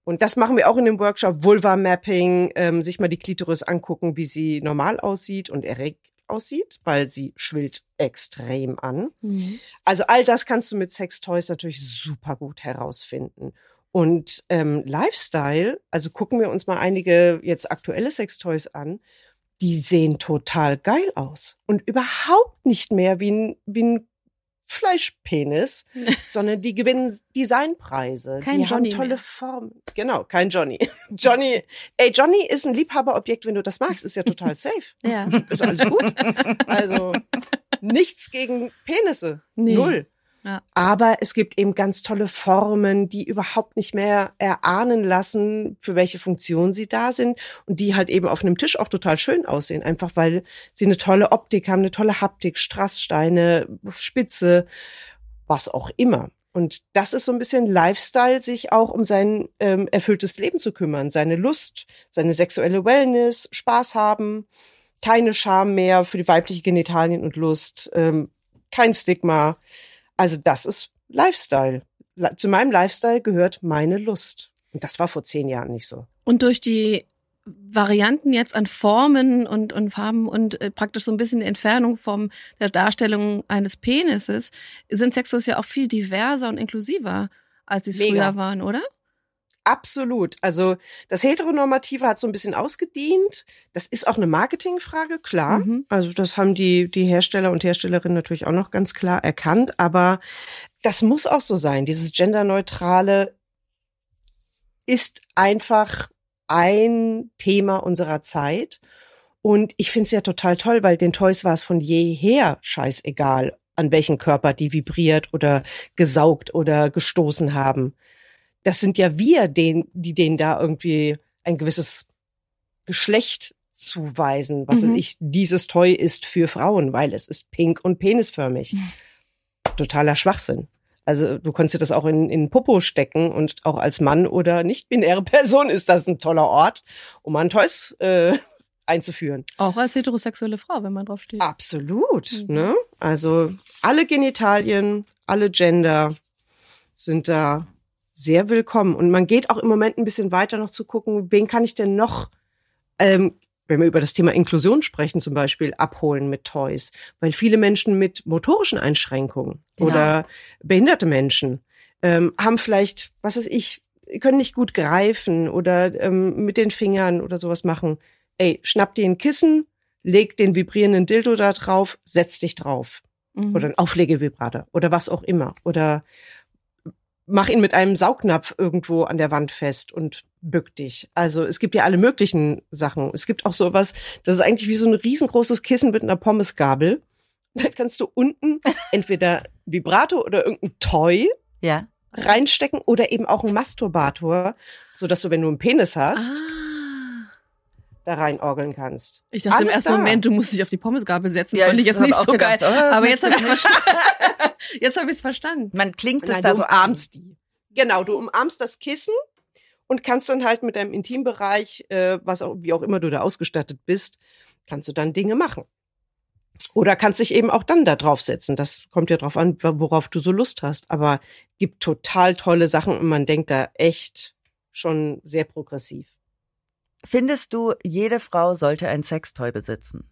Und das machen wir auch in dem Workshop Vulva Mapping, ähm, sich mal die Klitoris angucken, wie sie normal aussieht und erregt aussieht, weil sie schwillt extrem an. Mhm. Also all das kannst du mit Sextoys natürlich super gut herausfinden. Und ähm, Lifestyle, also gucken wir uns mal einige jetzt aktuelle Sextoys an, die sehen total geil aus und überhaupt nicht mehr wie ein, wie ein Fleischpenis, sondern die gewinnen Designpreise. Kein die Johnny haben tolle mehr. Formen. Genau, kein Johnny. Johnny, ey, Johnny ist ein Liebhaberobjekt, wenn du das magst, ist ja total safe. Ja. Ist alles gut. Also nichts gegen Penisse. Nee. Null. Aber es gibt eben ganz tolle Formen, die überhaupt nicht mehr erahnen lassen, für welche Funktion sie da sind und die halt eben auf einem Tisch auch total schön aussehen, einfach weil sie eine tolle Optik haben, eine tolle Haptik, Strasssteine, Spitze, was auch immer. Und das ist so ein bisschen Lifestyle, sich auch um sein ähm, erfülltes Leben zu kümmern, seine Lust, seine sexuelle Wellness, Spaß haben, keine Scham mehr für die weibliche Genitalien und Lust, ähm, kein Stigma. Also das ist Lifestyle. Zu meinem Lifestyle gehört meine Lust. Und das war vor zehn Jahren nicht so. Und durch die Varianten jetzt an Formen und, und Farben und äh, praktisch so ein bisschen die Entfernung vom der Darstellung eines Penises sind Sexos ja auch viel diverser und inklusiver, als sie es früher waren, oder? Absolut. Also das Heteronormative hat so ein bisschen ausgedient. Das ist auch eine Marketingfrage, klar. Mhm. Also das haben die, die Hersteller und Herstellerinnen natürlich auch noch ganz klar erkannt. Aber das muss auch so sein. Dieses genderneutrale ist einfach ein Thema unserer Zeit. Und ich finde es ja total toll, weil den Toys war es von jeher scheißegal, an welchen Körper die vibriert oder gesaugt oder gestoßen haben. Das sind ja wir, den, die denen da irgendwie ein gewisses Geschlecht zuweisen. Was Mhm. ich, dieses Toy ist für Frauen, weil es ist pink und penisförmig. Mhm. Totaler Schwachsinn. Also du konntest dir das auch in, in Popo stecken und auch als Mann oder nicht-binäre Person ist das ein toller Ort, um an Toys äh, einzuführen. Auch als heterosexuelle Frau, wenn man drauf steht. Absolut. Mhm. Ne? Also alle Genitalien, alle Gender sind da sehr willkommen. Und man geht auch im Moment ein bisschen weiter noch zu gucken, wen kann ich denn noch, ähm, wenn wir über das Thema Inklusion sprechen, zum Beispiel abholen mit Toys. Weil viele Menschen mit motorischen Einschränkungen Genau. oder behinderte Menschen ähm, haben vielleicht, was weiß ich, können nicht gut greifen oder ähm, mit den Fingern oder sowas machen. Ey, schnapp dir ein Kissen, leg den vibrierenden Dildo da drauf, setz dich drauf. Mhm. Oder ein Auflegevibrator oder was auch immer. Oder mach ihn mit einem Saugnapf irgendwo an der Wand fest und bück dich. Also es gibt ja alle möglichen Sachen. Es gibt auch sowas, das ist eigentlich wie so ein riesengroßes Kissen mit einer Pommesgabel. Da kannst du unten entweder Vibrator oder irgendein Toy Ja. reinstecken oder eben auch ein Masturbator, so dass du, wenn du einen Penis hast, ah. Da reinorgeln kannst. Ich dachte im Alles ersten da. Moment, du musst dich auf die Pommesgabel setzen. Ja, Fand ich jetzt nicht auch so gedacht, geil. oh, Aber jetzt habe ich möchtest verstanden. Jetzt habe ich es verstanden. Man klingt es da du so umarmst die. Genau, du umarmst das Kissen und kannst dann halt mit deinem Intimbereich, äh, was auch, wie auch immer du da ausgestattet bist, kannst du dann Dinge machen. Oder kannst dich eben auch dann da draufsetzen. Das kommt ja drauf an, worauf du so Lust hast. Aber gibt total tolle Sachen und man denkt da echt schon sehr progressiv. Findest du, jede Frau sollte ein Sextoy besitzen?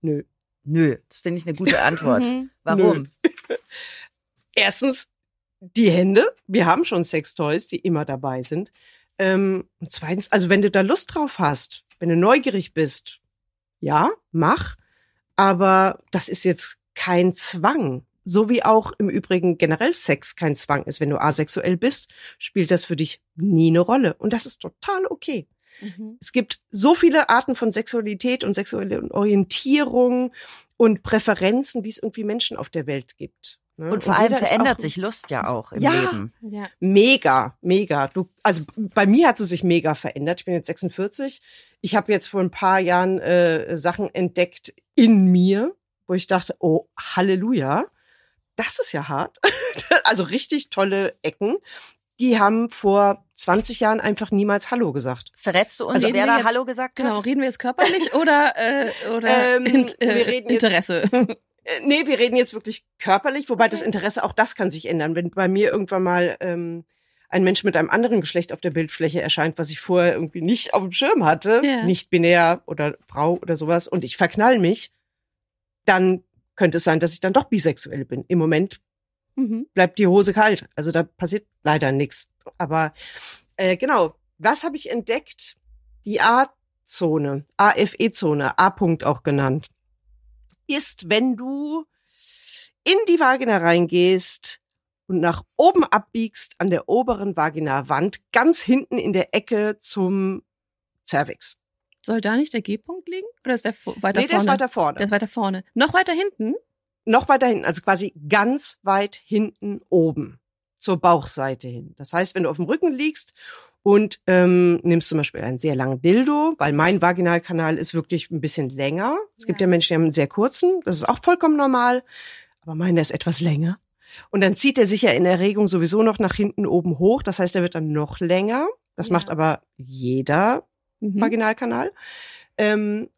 Nö. Nö, das finde ich eine gute Antwort. Mhm. Warum? Erstens, die Hände. Wir haben schon Sextoys, die immer dabei sind. Ähm, und zweitens, also wenn du da Lust drauf hast, wenn du neugierig bist, ja, mach. Aber das ist jetzt kein Zwang. So wie auch im Übrigen generell Sex kein Zwang ist. Wenn du asexuell bist, spielt das für dich nie eine Rolle. Und das ist total okay. Mhm. Es gibt so viele Arten von Sexualität und sexuelle Orientierung und Präferenzen, wie es irgendwie Menschen auf der Welt gibt. ne? Und vor allem jeder ist verändert auch sich Lust ja auch im Ja. Leben. Ja. Mega, mega. Du, also bei mir hat sie sich mega verändert. Ich bin jetzt 46. Ich habe jetzt vor ein paar Jahren äh, Sachen entdeckt in mir, wo ich dachte, oh Halleluja, das ist ja hart. also richtig tolle Ecken. Die haben vor 20 Jahren einfach niemals Hallo gesagt. Verrätst du uns, Also wer da jetzt- Hallo gesagt Genau, hat? reden wir jetzt körperlich oder, äh, oder Ähm, int, äh, wir reden jetzt- Interesse? Äh, nee, wir reden jetzt wirklich körperlich, wobei das Interesse auch das kann sich ändern. Wenn bei mir irgendwann mal ähm, ein Mensch mit einem anderen Geschlecht auf der Bildfläche erscheint, was ich vorher irgendwie nicht auf dem Schirm hatte, Ja. nicht binär oder Frau oder sowas, und ich verknall mich, dann könnte es sein, dass ich dann doch bisexuell bin. Im Moment mhm. bleibt die Hose kalt. Also da passiert leider nichts. Aber äh, genau, was habe ich entdeckt? Die A-Zone, AFE-Zone, A-Punkt auch genannt, ist, wenn du in die Vagina reingehst und nach oben abbiegst an der oberen Vaginawand, ganz hinten in der Ecke zum Cervix. Soll da nicht der G-Punkt liegen? Oder ist der weiter nee, der vorne? ist weiter vorne. Der ist weiter vorne. Noch weiter hinten? Noch weiter hinten, also quasi ganz weit hinten oben zur Bauchseite hin. Das heißt, wenn du auf dem Rücken liegst und ähm, nimmst zum Beispiel einen sehr langen Dildo, weil mein Vaginalkanal ist wirklich ein bisschen länger. Es gibt ja Menschen, die haben einen sehr kurzen, das ist auch vollkommen normal, aber meiner ist etwas länger. Und dann zieht er sich ja in Erregung sowieso noch nach hinten oben hoch. Das heißt, er wird dann noch länger. Das Ja. macht aber jeder Mhm. Vaginalkanal. Ähm,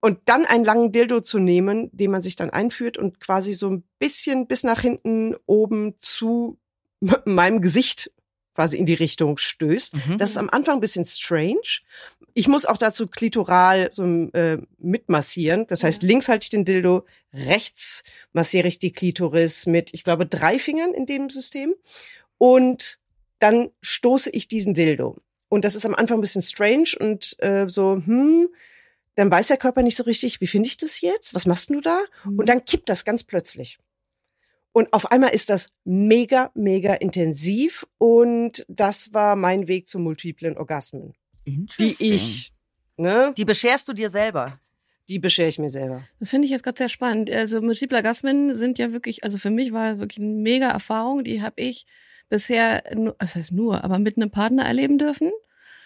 und dann einen langen Dildo zu nehmen, den man sich dann einführt und quasi so ein bisschen bis nach hinten oben zu meinem Gesicht quasi in die Richtung stößt. Mhm. Das ist am Anfang ein bisschen strange. Ich muss auch dazu klitoral so äh, mitmassieren. Das heißt, links halte ich den Dildo, rechts massiere ich die Klitoris mit, ich glaube, drei Fingern in dem System. Und dann stoße ich diesen Dildo. Und das ist am Anfang ein bisschen strange und äh, so, hm, dann weiß der Körper nicht so richtig, wie finde ich das jetzt? Was machst du da? Mhm. Und dann kippt das ganz plötzlich. Und auf einmal ist das mega, mega intensiv. Und das war mein Weg zu multiplen Orgasmen, die ich, ne, Die bescherst du dir selber. die beschere ich mir selber. Das finde ich jetzt gerade sehr spannend. Also Multiple Orgasmen sind ja wirklich, also für mich war das wirklich eine mega Erfahrung. Die habe ich bisher, das heißt nur, aber mit einem Partner erleben dürfen.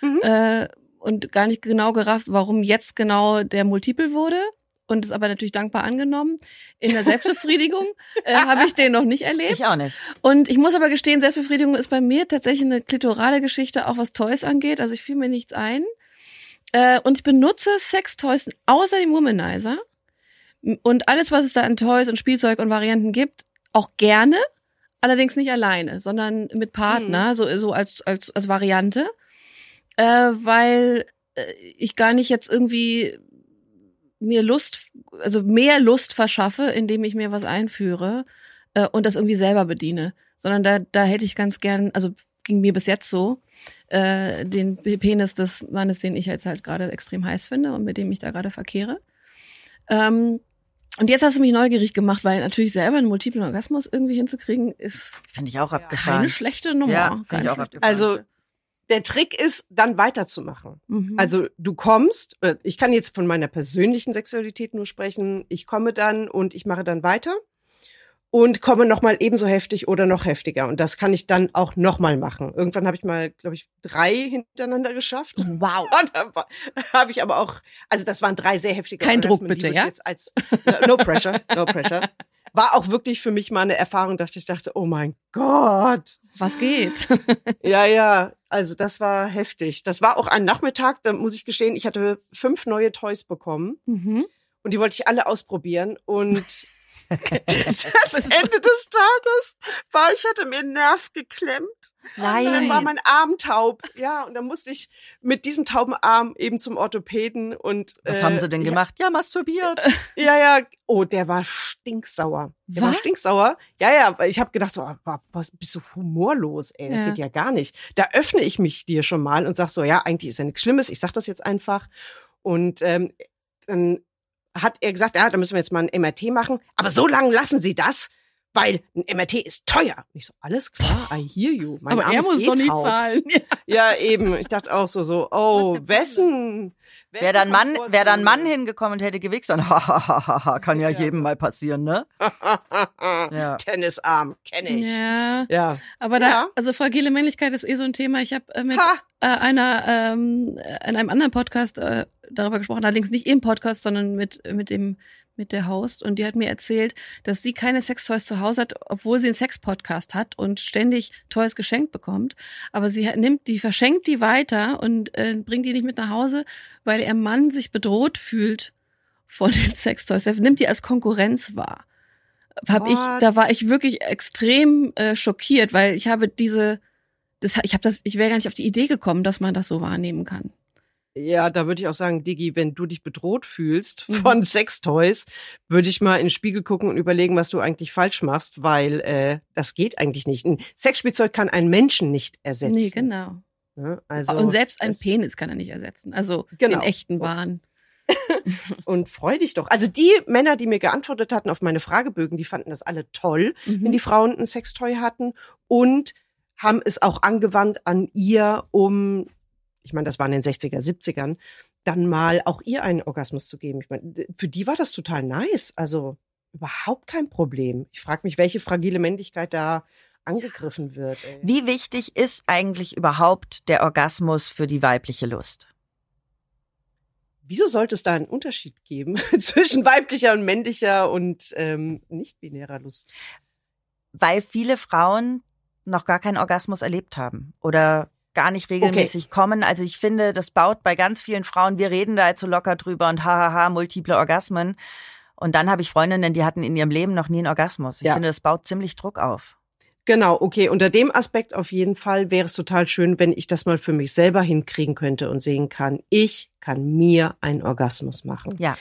Mhm. Äh, und gar nicht genau gerafft, warum jetzt genau der Multiple wurde. Und es aber natürlich dankbar angenommen. In der Selbstbefriedigung äh, habe ich den noch nicht erlebt. Ich auch nicht. Und ich muss aber gestehen, Selbstbefriedigung ist bei mir tatsächlich eine klitorale Geschichte, auch was Toys angeht. Also ich fühle mir nichts ein. Äh, und ich benutze Sextoys außer dem Womanizer. Und alles, was es da an Toys und Spielzeug und Varianten gibt, auch gerne. Allerdings nicht alleine, sondern mit Partner, so, so als, als, als Variante. Äh, weil äh, ich gar nicht jetzt irgendwie mir Lust, also mehr Lust verschaffe, indem ich mir was einführe äh, und das irgendwie selber bediene. Sondern da, da hätte ich ganz gern, also ging mir bis jetzt so, äh, den Penis des Mannes, den ich jetzt halt gerade extrem heiß finde und mit dem ich da gerade verkehre. Ähm, und jetzt hast du mich neugierig gemacht, weil natürlich selber einen multiplen Orgasmus irgendwie hinzukriegen, ist Finde ich auch abgefahren. keine schlechte Nummer. Ja, finde keine ich auch abgefahren. Also der Trick ist, dann weiterzumachen. Mhm. Also du kommst, äh, ich kann jetzt von meiner persönlichen Sexualität nur sprechen, ich komme dann und ich mache dann weiter und komme noch mal ebenso heftig oder noch heftiger und das kann ich dann auch noch mal machen. Irgendwann habe ich mal, glaube ich, drei hintereinander geschafft. wow. Habe ich aber auch, also das waren drei sehr heftige Kein Druck bitte, ja? Jetzt als, no pressure, no pressure. War auch wirklich für mich mal eine Erfahrung, dachte ich dachte, oh mein Gott. Was geht? Ja, ja, also das war heftig. Das war auch ein Nachmittag, da muss ich gestehen, ich hatte fünf neue Toys bekommen mhm. und die wollte ich alle ausprobieren und das Ende des Tages war, ich hatte mir einen Nerv geklemmt. Und dann Nein. war mein Arm taub. Ja, und dann musste ich mit diesem tauben Arm eben zum Orthopäden und Was äh, haben sie denn ja, gemacht? Ja, masturbiert. Ja, ja. Oh, der war stinksauer. Der war Was? stinksauer. Ja, ja, weil ich habe gedacht, so, ah, wa- was bist du humorlos, ey, das Ja. geht ja gar nicht. Da öffne ich mich dir schon mal und sag so, ja, eigentlich ist ja nichts Schlimmes, ich sag das jetzt einfach. Und ähm, dann hat er gesagt, ja, da müssen wir jetzt mal ein MRT machen. Aber so lange lassen Sie das, weil ein MRT ist teuer. Und ich so, alles klar, I hear you. Mein Aber Arm er ist muss eh doch nicht zahlen. Ja, eben. Ich dachte auch so, so, oh, wessen? Wäre dann Mann, wäre dann Mann hingekommen und hätte gewichst, dann kann ja Ja, jedem mal passieren, ne? Ja. Tennisarm, kenne ich. Ja, Ja. aber da, Ja. also fragile Männlichkeit ist eh so ein Thema. Ich habe äh, mit Ha! äh, einer ähm, äh, in einem anderen Podcast äh, darüber gesprochen, allerdings nicht im Podcast, sondern mit mit dem mit der Host und die hat mir erzählt, dass sie keine Sextoys zu Hause hat, obwohl sie einen Sex-Podcast hat und ständig Toys geschenkt bekommt. Aber sie nimmt die, verschenkt die weiter und äh, bringt die nicht mit nach Hause, weil ihr Mann sich bedroht fühlt von den Sextoys. Er nimmt die als Konkurrenz wahr. Hab ich, da war ich wirklich extrem äh, schockiert, weil ich habe diese, das, ich habe das, ich wäre gar nicht auf die Idee gekommen, dass man das so wahrnehmen kann. Ja, da würde ich auch sagen, Digi, wenn du dich bedroht fühlst Mhm. von Sextoys, würde ich mal in den Spiegel gucken und überlegen, was du eigentlich falsch machst, weil äh, das geht eigentlich nicht. Ein Sexspielzeug kann einen Menschen nicht ersetzen. Nee, genau. Ne? Also, und selbst ein Penis kann er nicht ersetzen. Also Genau. den echten wahren. Und freu dich doch. Also die Männer, die mir geantwortet hatten auf meine Fragebögen, die fanden das alle toll, wenn Mhm. die Frauen ein Sextoy hatten und haben es auch angewandt an ihr, um, ich meine, das war in den 60er, 70ern, dann mal auch ihr einen Orgasmus zu geben. Ich meine, für die war das total nice. Also überhaupt kein Problem. Ich frage mich, welche fragile Männlichkeit da angegriffen wird. Ey. Wie wichtig ist eigentlich überhaupt der Orgasmus für die weibliche Lust? Wieso sollte es da einen Unterschied geben zwischen weiblicher und männlicher und ähm, nicht-binärer Lust? Weil viele Frauen noch gar keinen Orgasmus erlebt haben oder gar nicht regelmäßig okay. kommen. Also ich finde, das baut bei ganz vielen Frauen, wir reden da jetzt so locker drüber und hahaha, multiple Orgasmen. Und dann habe ich Freundinnen, die hatten in ihrem Leben noch nie einen Orgasmus. Ich ja. finde, das baut ziemlich Druck auf. Genau, okay. Unter dem Aspekt auf jeden Fall wäre es total schön, wenn ich das mal für mich selber hinkriegen könnte und sehen kann, ich kann mir einen Orgasmus machen. Ja.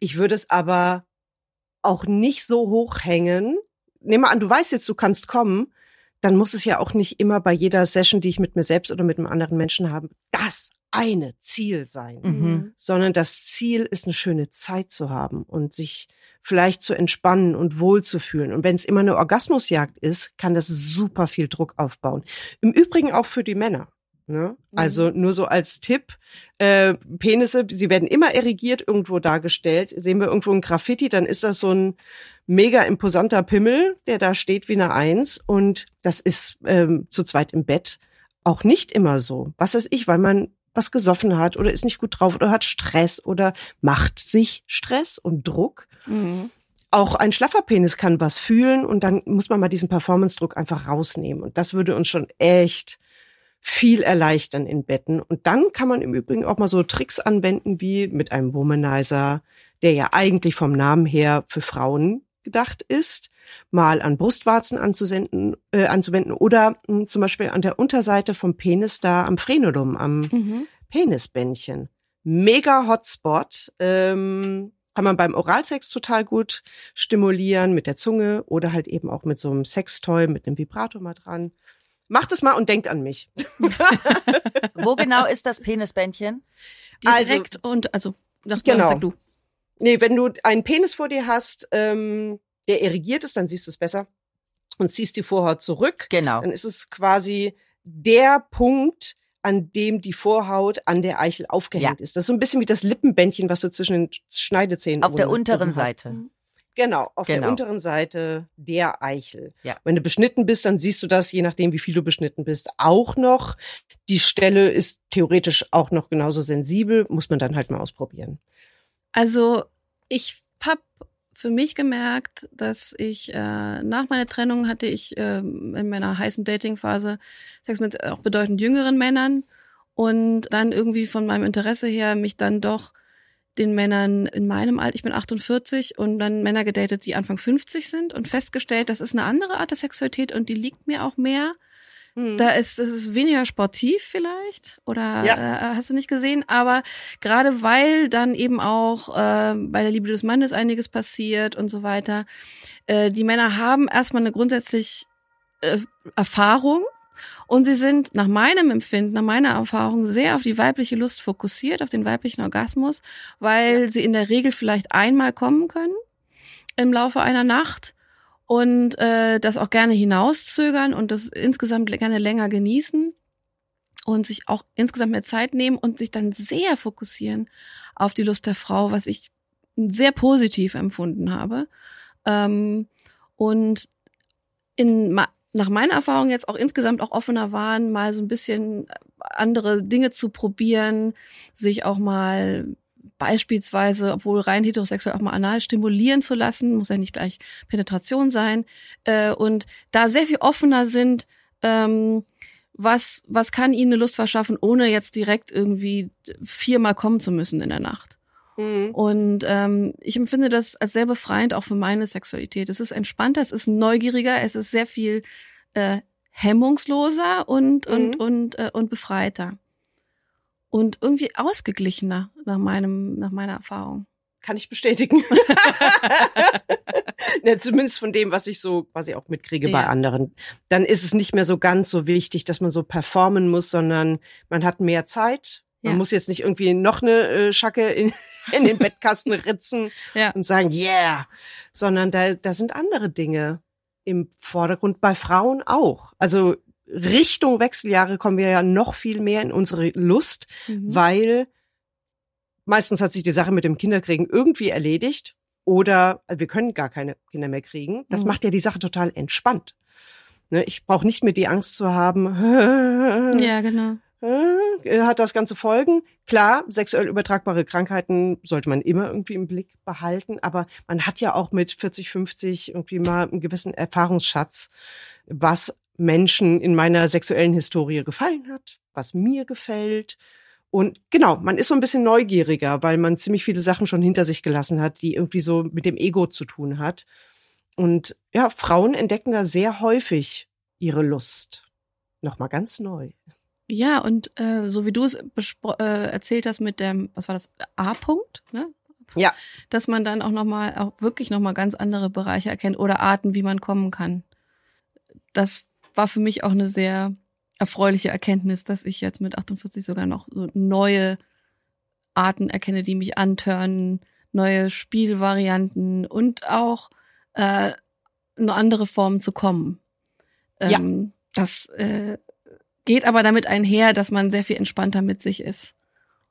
Ich würde es aber auch nicht so hoch hängen. Nehmen wir an, du weißt jetzt, du kannst kommen, dann muss es ja auch nicht immer bei jeder Session, die ich mit mir selbst oder mit einem anderen Menschen habe, das eine Ziel sein, mhm. sondern das Ziel ist, eine schöne Zeit zu haben und sich vielleicht zu entspannen und wohlzufühlen. Und wenn es immer eine Orgasmusjagd ist, kann das super viel Druck aufbauen. Im Übrigen auch für die Männer. Ne? Mhm. Also nur so als Tipp, äh, Penisse, sie werden immer erigiert irgendwo dargestellt. Sehen wir irgendwo ein Graffiti, dann ist das so ein mega imposanter Pimmel, der da steht wie eine Eins. Und das ist ähm, zu zweit im Bett auch nicht immer so. Was weiß ich, weil man was gesoffen hat oder ist nicht gut drauf oder hat Stress oder macht sich Stress und Druck. Mhm. Auch ein schlaffer Penis kann was fühlen und dann muss man mal diesen Performance-Druck einfach rausnehmen. Und das würde uns schon echt viel erleichtern in Betten. Und dann kann man im Übrigen auch mal so Tricks anwenden wie mit einem Womanizer, der ja eigentlich vom Namen her für Frauen gedacht ist, mal an Brustwarzen anzusenden, äh, anzuwenden oder mh, hm, zum Beispiel an der Unterseite vom Penis da am Frenulum, am mhm. Penisbändchen. Mega Hotspot. Ähm, kann man beim Oralsex total gut stimulieren mit der Zunge oder halt eben auch mit so einem Sextoy, mit einem Vibrator mal dran. Macht es mal und denkt an mich. Wo genau ist das Penisbändchen? Direkt also, und also sag, genau. du. Nee, wenn du einen Penis vor dir hast, ähm, der erigiert ist, dann siehst du es besser und ziehst die Vorhaut zurück. Genau. Dann ist es quasi der Punkt, an dem die Vorhaut an der Eichel aufgehängt ja. ist. Das ist so ein bisschen wie das Lippenbändchen, was du zwischen den Schneidezähnen Auf der unteren Seite. Mhm. Genau, auf genau. der unteren Seite der Eichel. Ja. Wenn du beschnitten bist, dann siehst du das, je nachdem, wie viel du beschnitten bist, auch noch. Die Stelle ist theoretisch auch noch genauso sensibel, muss man dann halt mal ausprobieren. Also ich habe für mich gemerkt, dass ich äh, nach meiner Trennung hatte ich äh, in meiner heißen Dating-Phase Sex mit auch bedeutend jüngeren Männern und dann irgendwie von meinem Interesse her mich dann doch den Männern in meinem Alter, ich bin 48 und dann Männer gedatet, die Anfang 50 sind und festgestellt, das ist eine andere Art der Sexualität und die liegt mir auch mehr. Mhm. Da ist es ist weniger sportiv vielleicht oder ja. äh, hast du nicht gesehen, aber gerade weil dann eben auch äh, bei der Liebe des Mannes einiges passiert und so weiter, äh, die Männer haben erstmal eine grundsätzlich äh, Erfahrung und sie sind nach meinem Empfinden, nach meiner Erfahrung sehr auf die weibliche Lust fokussiert, auf den weiblichen Orgasmus, weil ja. sie in der Regel vielleicht einmal kommen können im Laufe einer Nacht und äh, das auch gerne hinauszögern und das insgesamt gerne länger genießen und sich auch insgesamt mehr Zeit nehmen und sich dann sehr fokussieren auf die Lust der Frau, was ich sehr positiv empfunden habe. Ähm, und in, nach meiner Erfahrung jetzt auch insgesamt auch offener waren, mal so ein bisschen andere Dinge zu probieren, sich auch mal beispielsweise, obwohl rein heterosexuell auch mal anal stimulieren zu lassen, muss ja nicht gleich Penetration sein, äh, und da sehr viel offener sind, ähm, was, was kann ihnen eine Lust verschaffen, ohne jetzt direkt irgendwie viermal kommen zu müssen in der Nacht. Mhm. Und ähm, ich empfinde das als sehr befreiend auch für meine Sexualität. Es ist entspannter, es ist neugieriger, es ist sehr viel äh, hemmungsloser und, mhm. und, und, äh, und befreiter und irgendwie ausgeglichener nach meinem, nach meiner Erfahrung. Kann ich bestätigen. ja, zumindest von dem, was ich so quasi auch mitkriege ja. bei anderen. Dann ist es nicht mehr so ganz so wichtig, dass man so performen muss, sondern man hat mehr Zeit. Man ja. muss jetzt nicht irgendwie noch eine äh, Schacke in, in den Bettkasten ritzen und sagen, yeah, sondern da, da sind andere Dinge im Vordergrund, bei Frauen auch. Also Richtung Wechseljahre kommen wir ja noch viel mehr in unsere Lust, mhm. weil meistens hat sich die Sache mit dem Kinderkriegen irgendwie erledigt. oder also wir können gar keine Kinder mehr kriegen. Das Mhm. macht ja die Sache total entspannt. Ne, ich brauche nicht mehr die Angst zu haben, Ja, genau. äh, hat das Ganze Folgen? Klar, sexuell übertragbare Krankheiten sollte man immer irgendwie im Blick behalten, aber man hat ja auch mit 40, 50 irgendwie mal einen gewissen Erfahrungsschatz, was Menschen in meiner sexuellen Historie gefallen hat, was mir gefällt. Und genau, man ist so ein bisschen neugieriger, weil man ziemlich viele Sachen schon hinter sich gelassen hat, die irgendwie so mit dem Ego zu tun hat. Und ja, Frauen entdecken da sehr häufig ihre Lust. Nochmal ganz neu. Ja, und äh, so wie du es äh, erzählt hast mit dem, was war das, A-Punkt, ne? Ja. Dass man dann auch nochmal, auch wirklich nochmal ganz andere Bereiche erkennt oder Arten, wie man kommen kann. Das war für mich auch eine sehr erfreuliche Erkenntnis, dass ich jetzt mit 48 sogar noch so neue Arten erkenne, die mich antören, neue Spielvarianten und auch äh, eine andere Formen zu kommen. Ja. Ähm, das äh, geht aber damit einher, dass man sehr viel entspannter mit sich ist.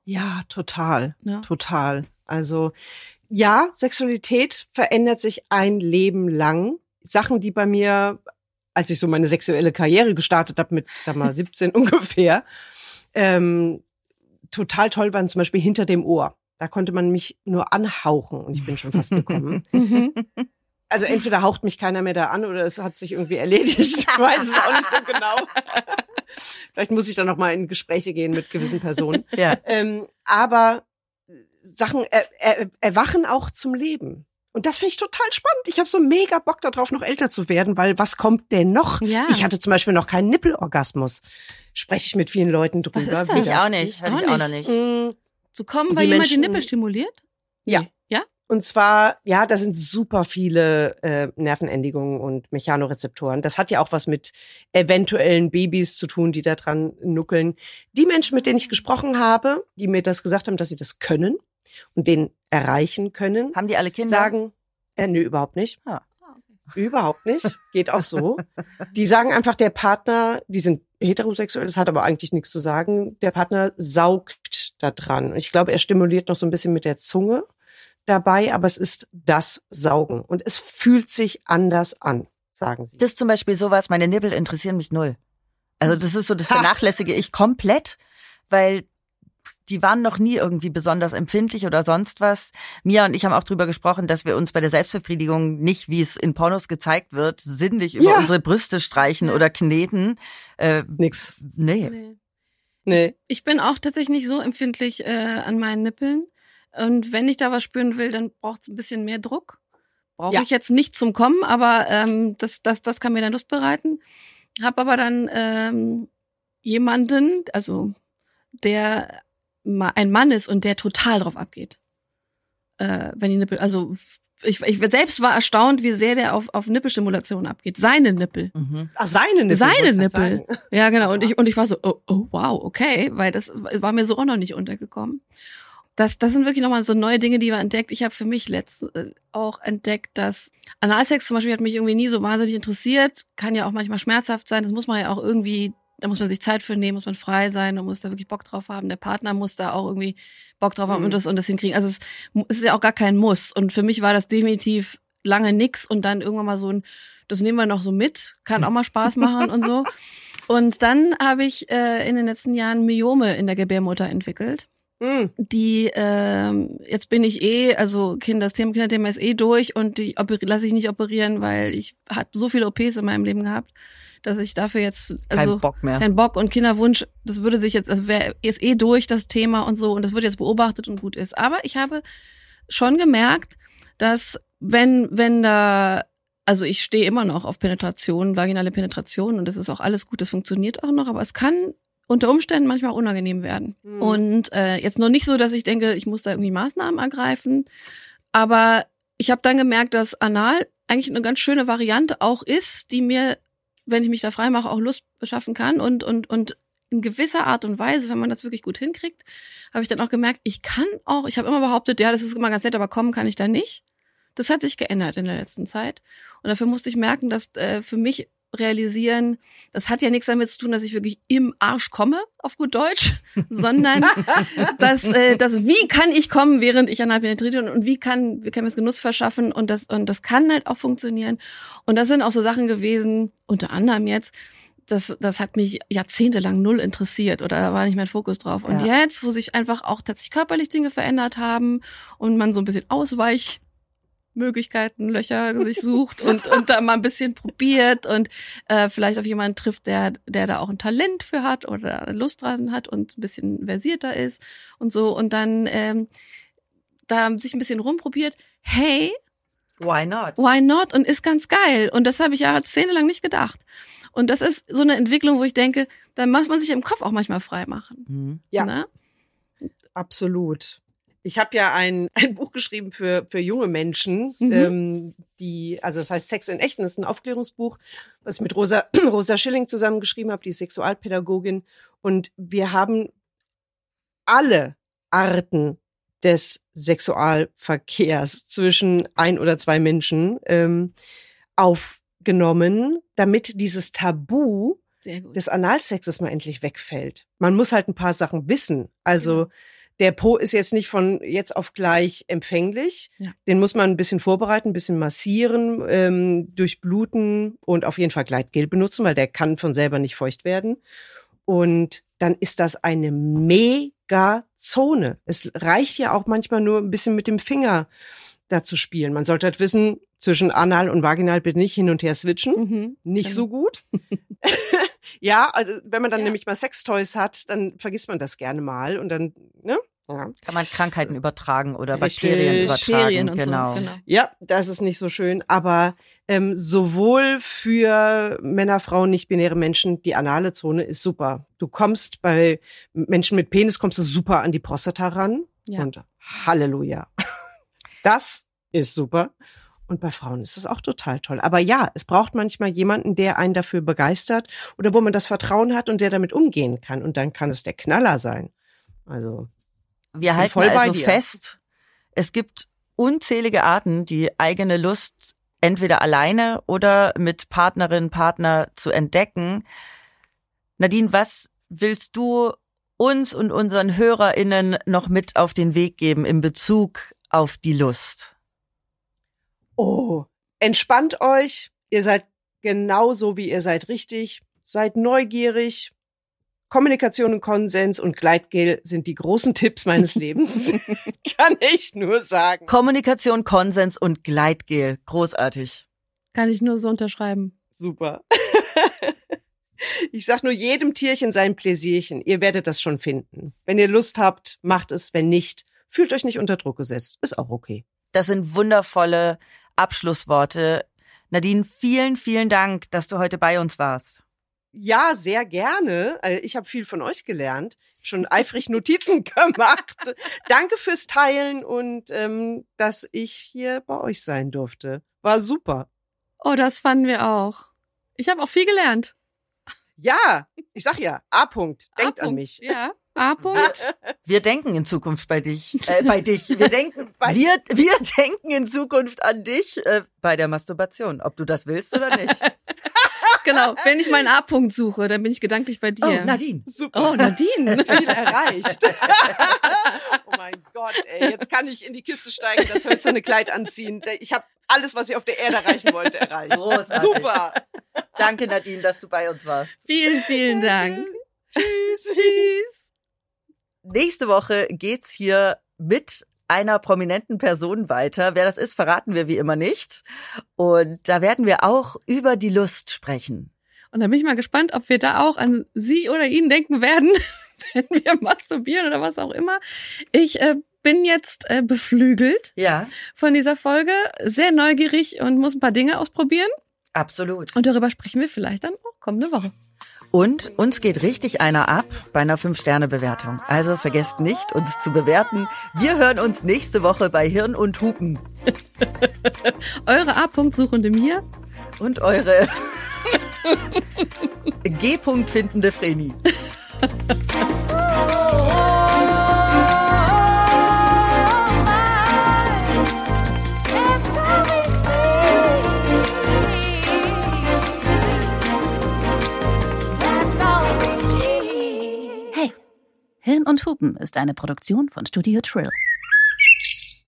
Ja, total. Ne? Total. Also ja, Sexualität verändert sich ein Leben lang. Sachen, die bei mir, als ich so meine sexuelle Karriere gestartet habe, mit, ich sag mal, 17 ungefähr, ähm, total toll waren, zum Beispiel hinter dem Ohr. Da konnte man mich nur anhauchen und ich bin schon fast gekommen. Also entweder haucht mich keiner mehr da an oder es hat sich irgendwie erledigt. Ich weiß es auch nicht so genau. Vielleicht muss ich dann noch mal in Gespräche gehen mit gewissen Personen. Ja. Ähm, aber Sachen er, er, erwachen auch zum Leben. Und das finde ich total spannend. Ich habe so mega Bock darauf, noch älter zu werden, weil was kommt denn noch? Ja. Ich hatte zum Beispiel noch keinen Nippelorgasmus. Spreche ich mit vielen Leuten drüber. ist das? Ich auch nicht. Hatte ich auch noch nicht. Mm, Zu kommen, Die weil jemand die Menschen- Nippel stimuliert? Ja. Nee. Ja? Und zwar, ja, da sind super viele äh, Nervenendigungen und Mechanorezeptoren. Das hat ja auch was mit eventuellen Babys zu tun, die da dran nuckeln. Die Menschen, mit denen ich gesprochen habe, die mir das gesagt haben, dass sie das können und den erreichen können, Haben die alle Kinder? sagen, äh, nö, überhaupt nicht. Ah. Überhaupt nicht. Geht auch so. Die sagen einfach, der Partner, die sind heterosexuell, das hat aber eigentlich nichts zu sagen. Der Partner saugt da dran. Und ich glaube, er stimuliert noch so ein bisschen mit der Zunge dabei, aber es ist das Saugen. Und es fühlt sich anders an, sagen sie. Das ist zum Beispiel sowas, meine Nippel interessieren mich null. Also das ist so, das vernachlässige ich komplett, weil die waren noch nie irgendwie besonders empfindlich oder sonst was. Mia und ich haben auch drüber gesprochen, dass wir uns bei der Selbstbefriedigung nicht, wie es in Pornos gezeigt wird, sinnlich über Ja. unsere Brüste streichen oder kneten. Äh, Nix. nee. Nee. Nee. Ich bin auch tatsächlich nicht so empfindlich äh, an meinen Nippeln. Und wenn ich da was spüren will, dann braucht es ein bisschen mehr Druck. Brauche Ja. ich jetzt nicht zum Kommen, aber ähm, das, das, das kann mir dann Lust bereiten. Hab aber dann ähm, jemanden, also der ein Mann ist und der total drauf abgeht. Äh, wenn die Nippel, also ich, ich selbst war erstaunt, wie sehr der auf, auf Nippelstimulation abgeht. Seine Nippel. Mhm. Ach, seine Nippel. Seine Nippel. Ja, genau. Und ich, und ich war so, oh, oh wow, okay, weil das war mir so auch noch nicht untergekommen. Das, das sind wirklich nochmal so neue Dinge, die wir entdeckt. Ich habe für mich letztens äh, auch entdeckt, dass Analsex zum Beispiel hat mich irgendwie nie so wahnsinnig interessiert. Kann ja auch manchmal schmerzhaft sein. Das muss man ja auch irgendwie, da muss man sich Zeit für nehmen, muss man frei sein, da muss da wirklich Bock drauf haben. Der Partner muss da auch irgendwie Bock drauf haben Mhm. und das und das hinkriegen. Also es, es ist ja auch gar kein Muss. Und für mich war das definitiv lange nix und dann irgendwann mal so ein, das nehmen wir noch so mit, kann auch mal Spaß machen und so. Und dann habe ich äh, in den letzten Jahren Myome in der Gebärmutter entwickelt Hm. die ähm, jetzt bin ich eh, also Kinder, das Thema Kinderthema ist eh durch und die lasse ich nicht operieren, weil ich habe so viele OPs in meinem Leben gehabt, dass ich dafür jetzt also Kein Bock mehr. kein Bock und Kinderwunsch, das würde sich jetzt, also wäre ist eh durch das Thema und so und das wird jetzt beobachtet und gut ist. Aber ich habe schon gemerkt, dass wenn wenn da also ich stehe immer noch auf Penetration, vaginale Penetration und das ist auch alles gut, das funktioniert auch noch, aber es kann unter Umständen manchmal unangenehm werden. Mhm. Und äh, jetzt noch nicht so, dass ich denke, ich muss da irgendwie Maßnahmen ergreifen, aber ich habe dann gemerkt, dass Anal eigentlich eine ganz schöne Variante auch ist, die mir, wenn ich mich da frei mache, auch Lust beschaffen kann und und und in gewisser Art und Weise, wenn man das wirklich gut hinkriegt, habe ich dann auch gemerkt, ich kann auch, ich habe immer behauptet, ja, das ist immer ganz nett, aber kommen kann ich da nicht. Das hat sich geändert in der letzten Zeit. Und dafür musste ich merken, dass äh, für mich realisieren, das hat ja nichts damit zu tun, dass ich wirklich im Arsch komme, auf gut Deutsch, sondern dass, äh, das, wie kann ich kommen, während ich anal penetriere und, und wie kann, wie kann mir das Genuss verschaffen und das, und das kann halt auch funktionieren. Und das sind auch so Sachen gewesen, unter anderem jetzt, das, das hat mich jahrzehntelang null interessiert oder da war nicht mein Fokus drauf. Und Ja. jetzt, wo sich einfach auch tatsächlich körperlich Dinge verändert haben und man so ein bisschen Ausweich Möglichkeiten, Löcher sich sucht und, und da mal ein bisschen probiert und äh, vielleicht auf jemanden trifft, der, der da auch ein Talent für hat oder Lust dran hat und ein bisschen versierter ist und so und dann ähm, da sich ein bisschen rumprobiert, hey, Why not? why not? Und ist ganz geil. Und das habe ich jahrzehntelang nicht gedacht. Und das ist so eine Entwicklung, wo ich denke, da muss man sich im Kopf auch manchmal frei machen. Mhm. Ja. Ne? Absolut. Ich habe ja ein, ein Buch geschrieben für, für junge Menschen, Mhm. ähm, die, also das heißt Sex in Echten, das ist ein Aufklärungsbuch, was ich mit Rosa, Rosa Schilling zusammengeschrieben habe, die Sexualpädagogin. Und wir haben alle Arten des Sexualverkehrs zwischen ein oder zwei Menschen ähm, aufgenommen, damit dieses Tabu des Analsexes mal endlich wegfällt. Man muss halt ein paar Sachen wissen. Also Genau. Der Po ist jetzt nicht von jetzt auf gleich empfänglich. Ja. Den muss man ein bisschen vorbereiten, ein bisschen massieren, ähm, durchbluten und auf jeden Fall Gleitgel benutzen, weil der kann von selber nicht feucht werden. Und dann ist das eine mega Zone. Es reicht ja auch manchmal nur ein bisschen mit dem Finger da zu spielen. Man sollte halt wissen, zwischen Anal und Vaginal bitte nicht hin und her switchen Mhm. nicht Genau. so gut. ja, also wenn man dann Ja. nämlich mal Sextoys hat, dann vergisst man das gerne mal und dann, ne? Ja. Kann man Krankheiten übertragen oder. Bakterien übertragen. Bakterien und genau. so. Genau. ja, das ist nicht so schön, aber ähm, sowohl für Männer, Frauen, nicht-binäre Menschen, die anale Zone ist super. Du kommst bei Menschen mit Penis, kommst du super an die Prostata ran Ja. und Halleluja. Das ist super. Und bei Frauen ist das auch total toll. Aber ja, es braucht manchmal jemanden, der einen dafür begeistert oder wo man das Vertrauen hat und der damit umgehen kann. Und dann kann es der Knaller sein. Also, Wir halten voll also fest, es gibt unzählige Arten, die eigene Lust entweder alleine oder mit Partnerin, Partner zu entdecken. Nadine, was willst du uns und unseren HörerInnen noch mit auf den Weg geben in Bezug auf die Lust? Oh, entspannt euch. Ihr seid genauso, wie ihr seid, richtig. Seid neugierig. Kommunikation und Konsens und Gleitgel sind die großen Tipps meines Lebens. Kann ich nur sagen. Kommunikation, Konsens und Gleitgel. Großartig. Kann ich nur so unterschreiben. Super. Ich sag nur jedem Tierchen sein Pläsierchen. Ihr werdet das schon finden. Wenn ihr Lust habt, macht es. Wenn nicht, fühlt euch nicht unter Druck gesetzt. Ist auch okay. Das sind wundervolle Abschlussworte. Nadine, vielen, vielen Dank, dass du heute bei uns warst. Ja, sehr gerne. Äh, Ich habe viel von euch gelernt. Schon eifrig Notizen gemacht. Danke fürs Teilen und ähm, dass ich hier bei euch sein durfte. War super. Oh, das fanden wir auch. Ich habe auch viel gelernt. Ja, ich sag ja, A. -Punkt. Denkt an A-Punkt. mich. Ja. A-Punkt. Wir denken in Zukunft bei dich, äh, bei dich. Wir denken, Bei- wir, wir denken in Zukunft an dich äh, bei der Masturbation, ob du das willst oder nicht. genau. Wenn ich meinen A-Punkt suche, dann bin ich gedanklich bei dir. Oh, Nadine. Super. Oh, Nadine. Ziel erreicht. oh mein Gott, ey, jetzt kann ich in die Kiste steigen, das hölzerne Kleid anziehen. Ich habe alles, was ich auf der Erde erreichen wollte, erreicht. Großartig. Super. Danke, Nadine, dass du bei uns warst. vielen, vielen Dank. Tschüss. Tschüss. Nächste Woche geht's hier mit einer prominenten Person weiter. Wer das ist, verraten wir wie immer nicht. Und da werden wir auch über die Lust sprechen. Und da bin ich mal gespannt, ob wir da auch an sie oder ihn denken werden, wenn wir masturbieren oder was auch immer. Ich äh, bin jetzt äh, beflügelt Ja, von dieser Folge, sehr neugierig und muss ein paar Dinge ausprobieren. absolut. Und darüber sprechen wir vielleicht dann auch kommende Woche. Und uns geht richtig einer ab bei einer 5-Sterne-Bewertung. Also vergesst nicht, uns zu bewerten. Wir hören uns nächste Woche bei Hirn und Hupen. Eure A-Punkt-Suchende mir. Und eure G-Punkt findende Vreni. Hirn und Hupen ist eine Produktion von Studio Trill.